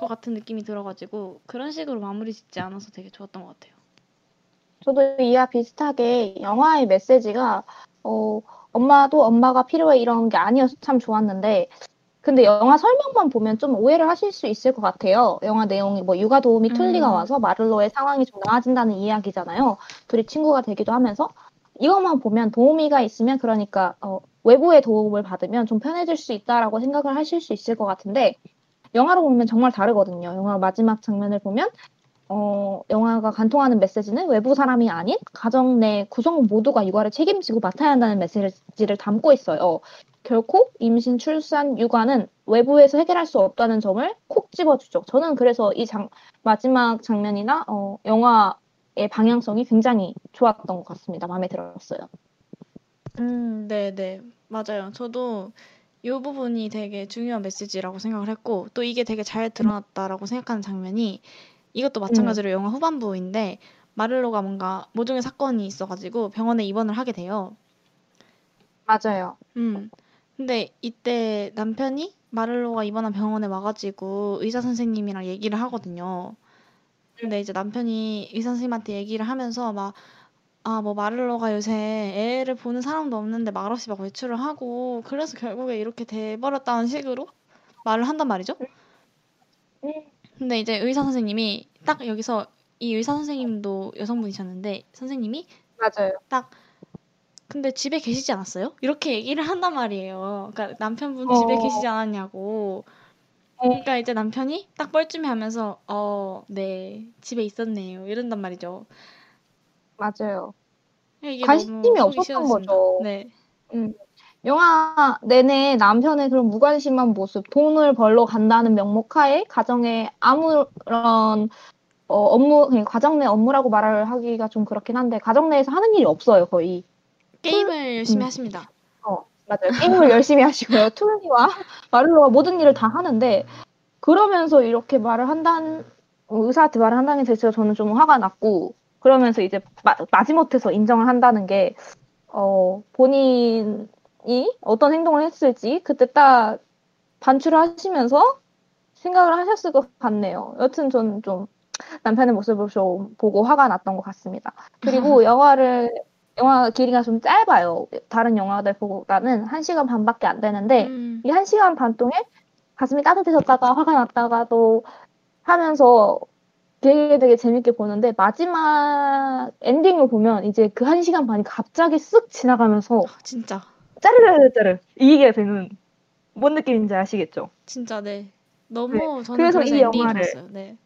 Speaker 3: 것 같은 느낌이 들어가지고 그런 식으로 마무리 짓지 않아서 되게 좋았던 것 같아요.
Speaker 2: 저도 이와 비슷하게 영화의 메시지가 어, 엄마도 엄마가 필요해 이런 게 아니어서 참 좋았는데 근데 영화 설명만 보면 좀 오해를 하실 수 있을 것 같아요. 영화 내용이 뭐 육아 도우미
Speaker 3: 음.
Speaker 2: 툴리가 와서 마를로의 상황이 좀 나아진다는 이야기잖아요. 둘이 친구가 되기도 하면서 이것만 보면 도우미가 있으면 그러니까 어, 외부의 도움을 받으면 좀 편해질 수 있다라고 생각을 하실 수 있을 것 같은데 영화로 보면 정말 다르거든요. 영화 마지막 장면을 보면 어, 영화가 관통하는 메시지는 외부 사람이 아닌 가정 내 구성원 모두가 육아를 책임지고 맡아야 한다는 메시지를 담고 있어요. 결코 임신, 출산, 육아는 외부에서 해결할 수 없다는 점을 콕 집어주죠. 저는 그래서 이 장, 마지막 장면이나 어, 영화의 방향성이 굉장히 좋았던 것 같습니다. 마음에 들었어요.
Speaker 3: 음, 네, 네. 맞아요. 저도 이 부분이 되게 중요한 메시지라고 생각을 했고, 또 이게 되게 잘 드러났다라고 생각하는 장면이 이것도 마찬가지로 영화 후반부인데, 마를로가 뭔가 모종의 사건이 있어가지고 병원에 입원을 하게 돼요.
Speaker 2: 맞아요.
Speaker 3: 음. 근데 이때 남편이 마를로가 입원한 병원에 와가지고 의사 선생님이랑 얘기를 하거든요. 근데 이제 남편이 의사 선생님한테 얘기를 하면서 막, 아, 뭐 마를로가 요새 애를 보는 사람도 없는데 말없이 막 외출을 하고, 그래서 결국에 이렇게 돼 버렸다는 식으로 말을 한단 말이죠. 근데 이제 의사 선생님이 딱 여기서 이 의사 선생님도 여성분이셨는데, 선생님이
Speaker 2: 맞아요.
Speaker 3: 근데 집에 계시지 않았어요? 이렇게 얘기를 한단 말이에요. 그러니까 남편분
Speaker 2: 어.
Speaker 3: 집에 계시지 않았냐고.
Speaker 2: 어.
Speaker 3: 그러니까 이제 남편이 딱 뻘쭘해 하면서 어, 네. 집에 있었네요. 이런단 말이죠.
Speaker 2: 맞아요.
Speaker 3: 이게
Speaker 2: 관심이 없었던. 거죠.
Speaker 3: 네.
Speaker 2: 영화 내내 남편의 그런 무관심한 모습, 돈을 벌러 간다는 명목하에 가정에 아무런 어, 업무, 그냥 가정 내 업무라고 말을 하기가 좀 그렇긴 한데 가정 내에서 하는 일이 없어요 거의.
Speaker 3: 게임을 열심히
Speaker 2: 음.
Speaker 3: 하십니다.
Speaker 2: 어, 맞아요. 게임을 열심히 하시고요. 툴리와 마를로가 모든 일을 다 하는데 그러면서 이렇게 말을 한다는 어, 의사한테 말을 한다는 게 대체로 저는 좀 화가 났고 그러면서 이제 마, 마지못해서 인정을 한다는 게 어, 본인이 어떤 행동을 했을지 그때 딱 반출을 하시면서 생각을 하셨을 것 같네요. 여튼 저는 좀 남편의 모습을 좀 보고 화가 났던 것 같습니다. 그리고 영화를 영화 길이가 좀 짧아요. 다른 영화들 보다는 1시간 반밖에 안 되는데
Speaker 3: 음,
Speaker 2: 이 1시간 반 동안 가슴이 따뜻해졌다가 화가 났다가 또 하면서 되게 되게 재밌게 보는데 마지막 엔딩을 보면 이제 그 1시간 반이 갑자기 쓱 지나가면서
Speaker 3: 진짜.
Speaker 2: 짜르르르르 이기게 되는 뭔 느낌인지 아시겠죠?
Speaker 3: 진짜 네. 너무
Speaker 2: 네.
Speaker 3: 저는
Speaker 2: 그래서
Speaker 3: 그래서
Speaker 2: 이 영화를
Speaker 3: 좋았어요. 네.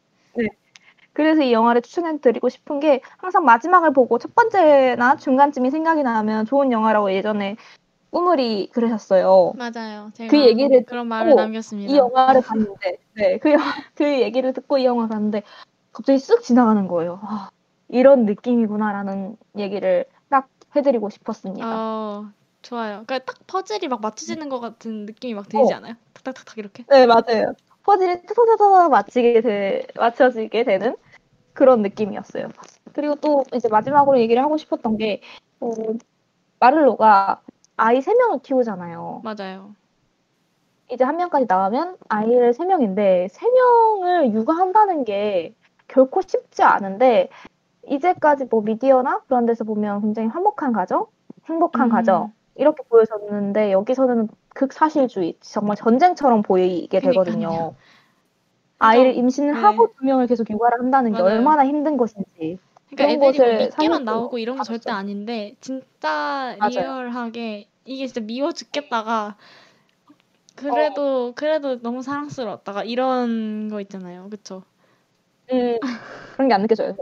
Speaker 2: 그래서 이 영화를 추천해 드리고 싶은 게 항상 마지막을 보고 첫 번째나 중간쯤이 생각이 나면 좋은 영화라고 예전에 꾸물이 그러셨어요.
Speaker 3: 맞아요. 제가
Speaker 2: 그 얘기를
Speaker 3: 그런 말을 남겼습니다.
Speaker 2: 이 영화를 봤는데, 네, 그, 영- 그 얘기를 듣고 이 영화를 봤는데, 갑자기 쓱 지나가는 거예요. 아, 이런 느낌이구나라는 얘기를 딱 해드리고 싶었습니다.
Speaker 3: 어, 좋아요. 그러니까 딱 퍼즐이 막 맞춰지는 것 같은 느낌이 막 들지
Speaker 2: 어.
Speaker 3: 않아요? 탁탁탁탁 이렇게?
Speaker 2: 네, 맞아요. 퍼즐이 타타타타 맞추게 돼, 맞춰지게 되는 그런 느낌이었어요. 그리고 또 이제 마지막으로 얘기를 하고 싶었던 게, 어, 마를로가 아이 세 명을 키우잖아요.
Speaker 3: 맞아요.
Speaker 2: 이제 한 명까지 나가면 아이를 세 명인데 세 명을 육아한다는 게 결코 쉽지 않은데 이제까지 뭐 미디어나 그런 데서 보면 굉장히 화목한 가정, 행복한
Speaker 3: 음.
Speaker 2: 가정 이렇게 보여졌는데 여기서는 극사실주의 정말 전쟁처럼 보이게 되거든요.
Speaker 3: 그러니까요.
Speaker 2: 아이를 임신을
Speaker 3: 네.
Speaker 2: 하고 두 명을 계속 육아를 한다는 게
Speaker 3: 맞아요.
Speaker 2: 얼마나 힘든 것인지.
Speaker 3: 그러니까 애들이 뭐
Speaker 2: 사실적으로
Speaker 3: 나오고 이런 거 절대. 아닌데 진짜
Speaker 2: 맞아요.
Speaker 3: 리얼하게 이게 진짜 미워 죽겠다가 그래도 그래도 너무 사랑스러웠다가 이런 거 있잖아요. 그쵸?
Speaker 2: 음, 그런 게 안 느껴져요.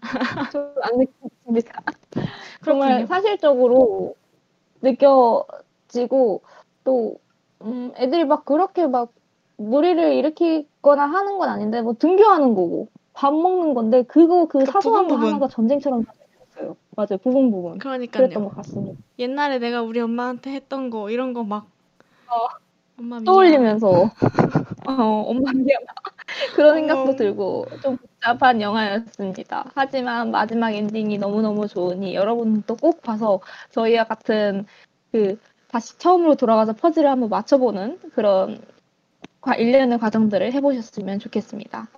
Speaker 2: 좀안 느껴집니다. 정말. 사실적으로 느껴지고 또 음, 애들이 막 그렇게 막 무리를 일으키거나 하는 건 아닌데 뭐 등교하는 거고 밥 먹는 건데 그거 그
Speaker 3: 그
Speaker 2: 사소한 거
Speaker 3: 부분 부분.
Speaker 2: 하나가 전쟁처럼 됐어요. 맞아요. 부분 부분. 그랬던
Speaker 3: 그러니까요.
Speaker 2: 것 같습니다.
Speaker 3: 옛날에 내가 우리 엄마한테 했던 거 이런 거막
Speaker 2: 어. 떠올리면서 어, 엄마 미안 그런 생각도
Speaker 3: 어머.
Speaker 2: 들고 좀 복잡한 영화였습니다. 하지만 마지막 엔딩이 너무너무 좋으니 여러분도 꼭 봐서 저희와 같은 그 다시 처음으로 돌아가서 퍼즐을 한번 맞춰보는 그런 과- 일련의 과정들을 해보셨으면 좋겠습니다.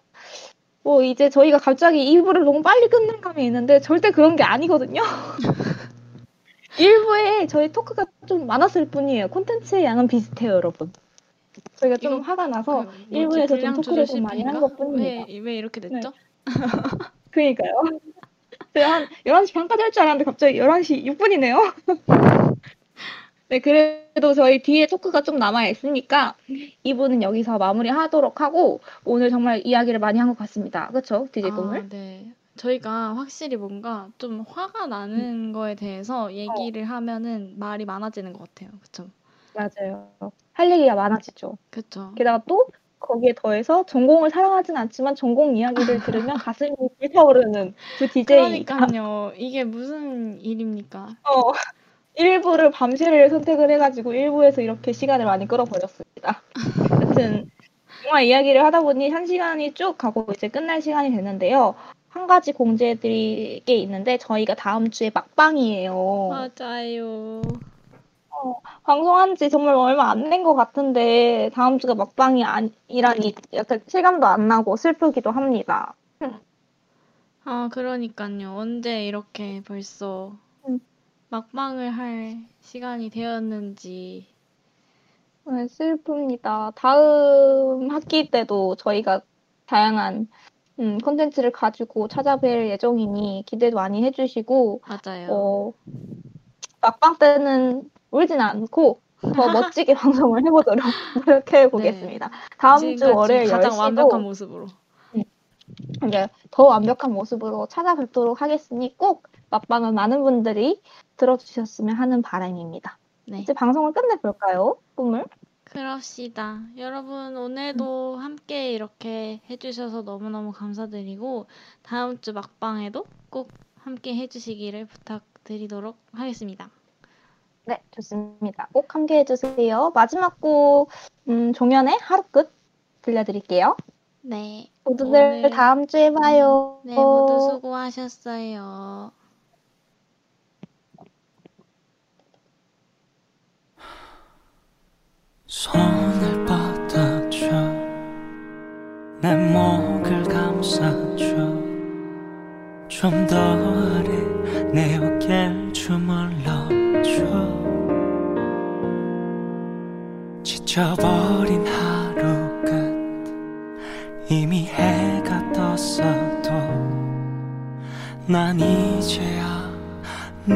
Speaker 2: 뭐 이제 저희가 갑자기 2부를 너무 빨리 끝낸 감이 있는데 절대 그런 게 아니거든요. 1부에 저희 토크가 좀 많았을 뿐이에요. 콘텐츠의 양은 비슷해요, 여러분. 저희가 좀
Speaker 3: 이거
Speaker 2: 화가 나서
Speaker 3: 그 뭐지?
Speaker 2: 일부에서 좀 토크를 좀 많이 한? 것뿐입니다.
Speaker 3: 왜, 왜 이렇게 됐죠?
Speaker 2: 그러니까요. 제가 한 11시 반까지 할 줄 알았는데 갑자기 11시 6분이네요. 네, 그래도 저희 뒤에 토크가 좀 남아 있으니까 2부는 여기서 마무리하도록 하고 오늘 정말 이야기를 많이 한 것 같습니다. 그렇죠? DJ 꿈을?
Speaker 3: 아, 네. 저희가 확실히 뭔가 좀 화가 나는 거에 대해서 얘기를 하면은 말이 많아지는 것 같아요. 그쵸?
Speaker 2: 맞아요. 할 얘기가 많아지죠.
Speaker 3: 그쵸?
Speaker 2: 게다가 또 거기에 더해서 전공을 사랑하진 않지만 전공 이야기를 들으면 가슴이 불타오르는 그 DJ.
Speaker 3: 그러니까요. 이게 무슨 일입니까?
Speaker 2: 어, 일부를 밤새를 선택을 해가지고 일부에서 이렇게 시간을 많이 끌어버렸습니다. 여튼 영화 이야기를 하다 보니 한 시간이 쭉 가고 이제 끝날 시간이 됐는데요. 한 가지 공지해드릴 게 있는데 저희가 다음 주에 막방이에요.
Speaker 3: 맞아요.
Speaker 2: 방송한 지 정말 얼마 안 된 것 같은데 다음 주가 막방이 아니라니 약간 실감도 안 나고 슬프기도 합니다.
Speaker 3: 아, 그러니까요. 언제 이렇게 벌써
Speaker 2: 음.
Speaker 3: 막방을 할 시간이 되었는지.
Speaker 2: 네, 슬픕니다. 다음 학기 때도 저희가 다양한 음, 콘텐츠를 가지고 찾아뵐 예정이니 기대도 많이 해주시고,
Speaker 3: 맞아요.
Speaker 2: 어, 막방 때는 울진 않고 더 멋지게 방송을 해보도록 노력해 보겠습니다. 다음 주 월요일
Speaker 3: 가장
Speaker 2: 10시도
Speaker 3: 완벽한 모습으로.
Speaker 2: 이제 더 완벽한 모습으로 찾아뵙도록 하겠으니 꼭 막방은 많은 분들이 들어주셨으면 하는 바람입니다.
Speaker 3: 네.
Speaker 2: 이제 방송을 끝내볼까요? 꿈을?
Speaker 3: 그럽시다. 여러분, 오늘도 함께 이렇게 해주셔서 너무너무 감사드리고, 다음 주 막방에도 꼭 함께 해주시기를 부탁드리도록 하겠습니다.
Speaker 2: 네, 좋습니다. 꼭 함께 해 주세요. 마지막 곡, 음, 종현의 하루 끝 들려드릴게요.
Speaker 3: 네.
Speaker 2: 모두들
Speaker 3: 오늘-
Speaker 2: 다음 주에 봐요.
Speaker 3: 네, 모두 수고하셨어요.
Speaker 4: 손을 뻗어줘 내 목을 감싸줘 좀 더 아래 내 어깨를 주물러줘 지쳐버린 하루 끝 이미 해가 떴어도 난 이제야 누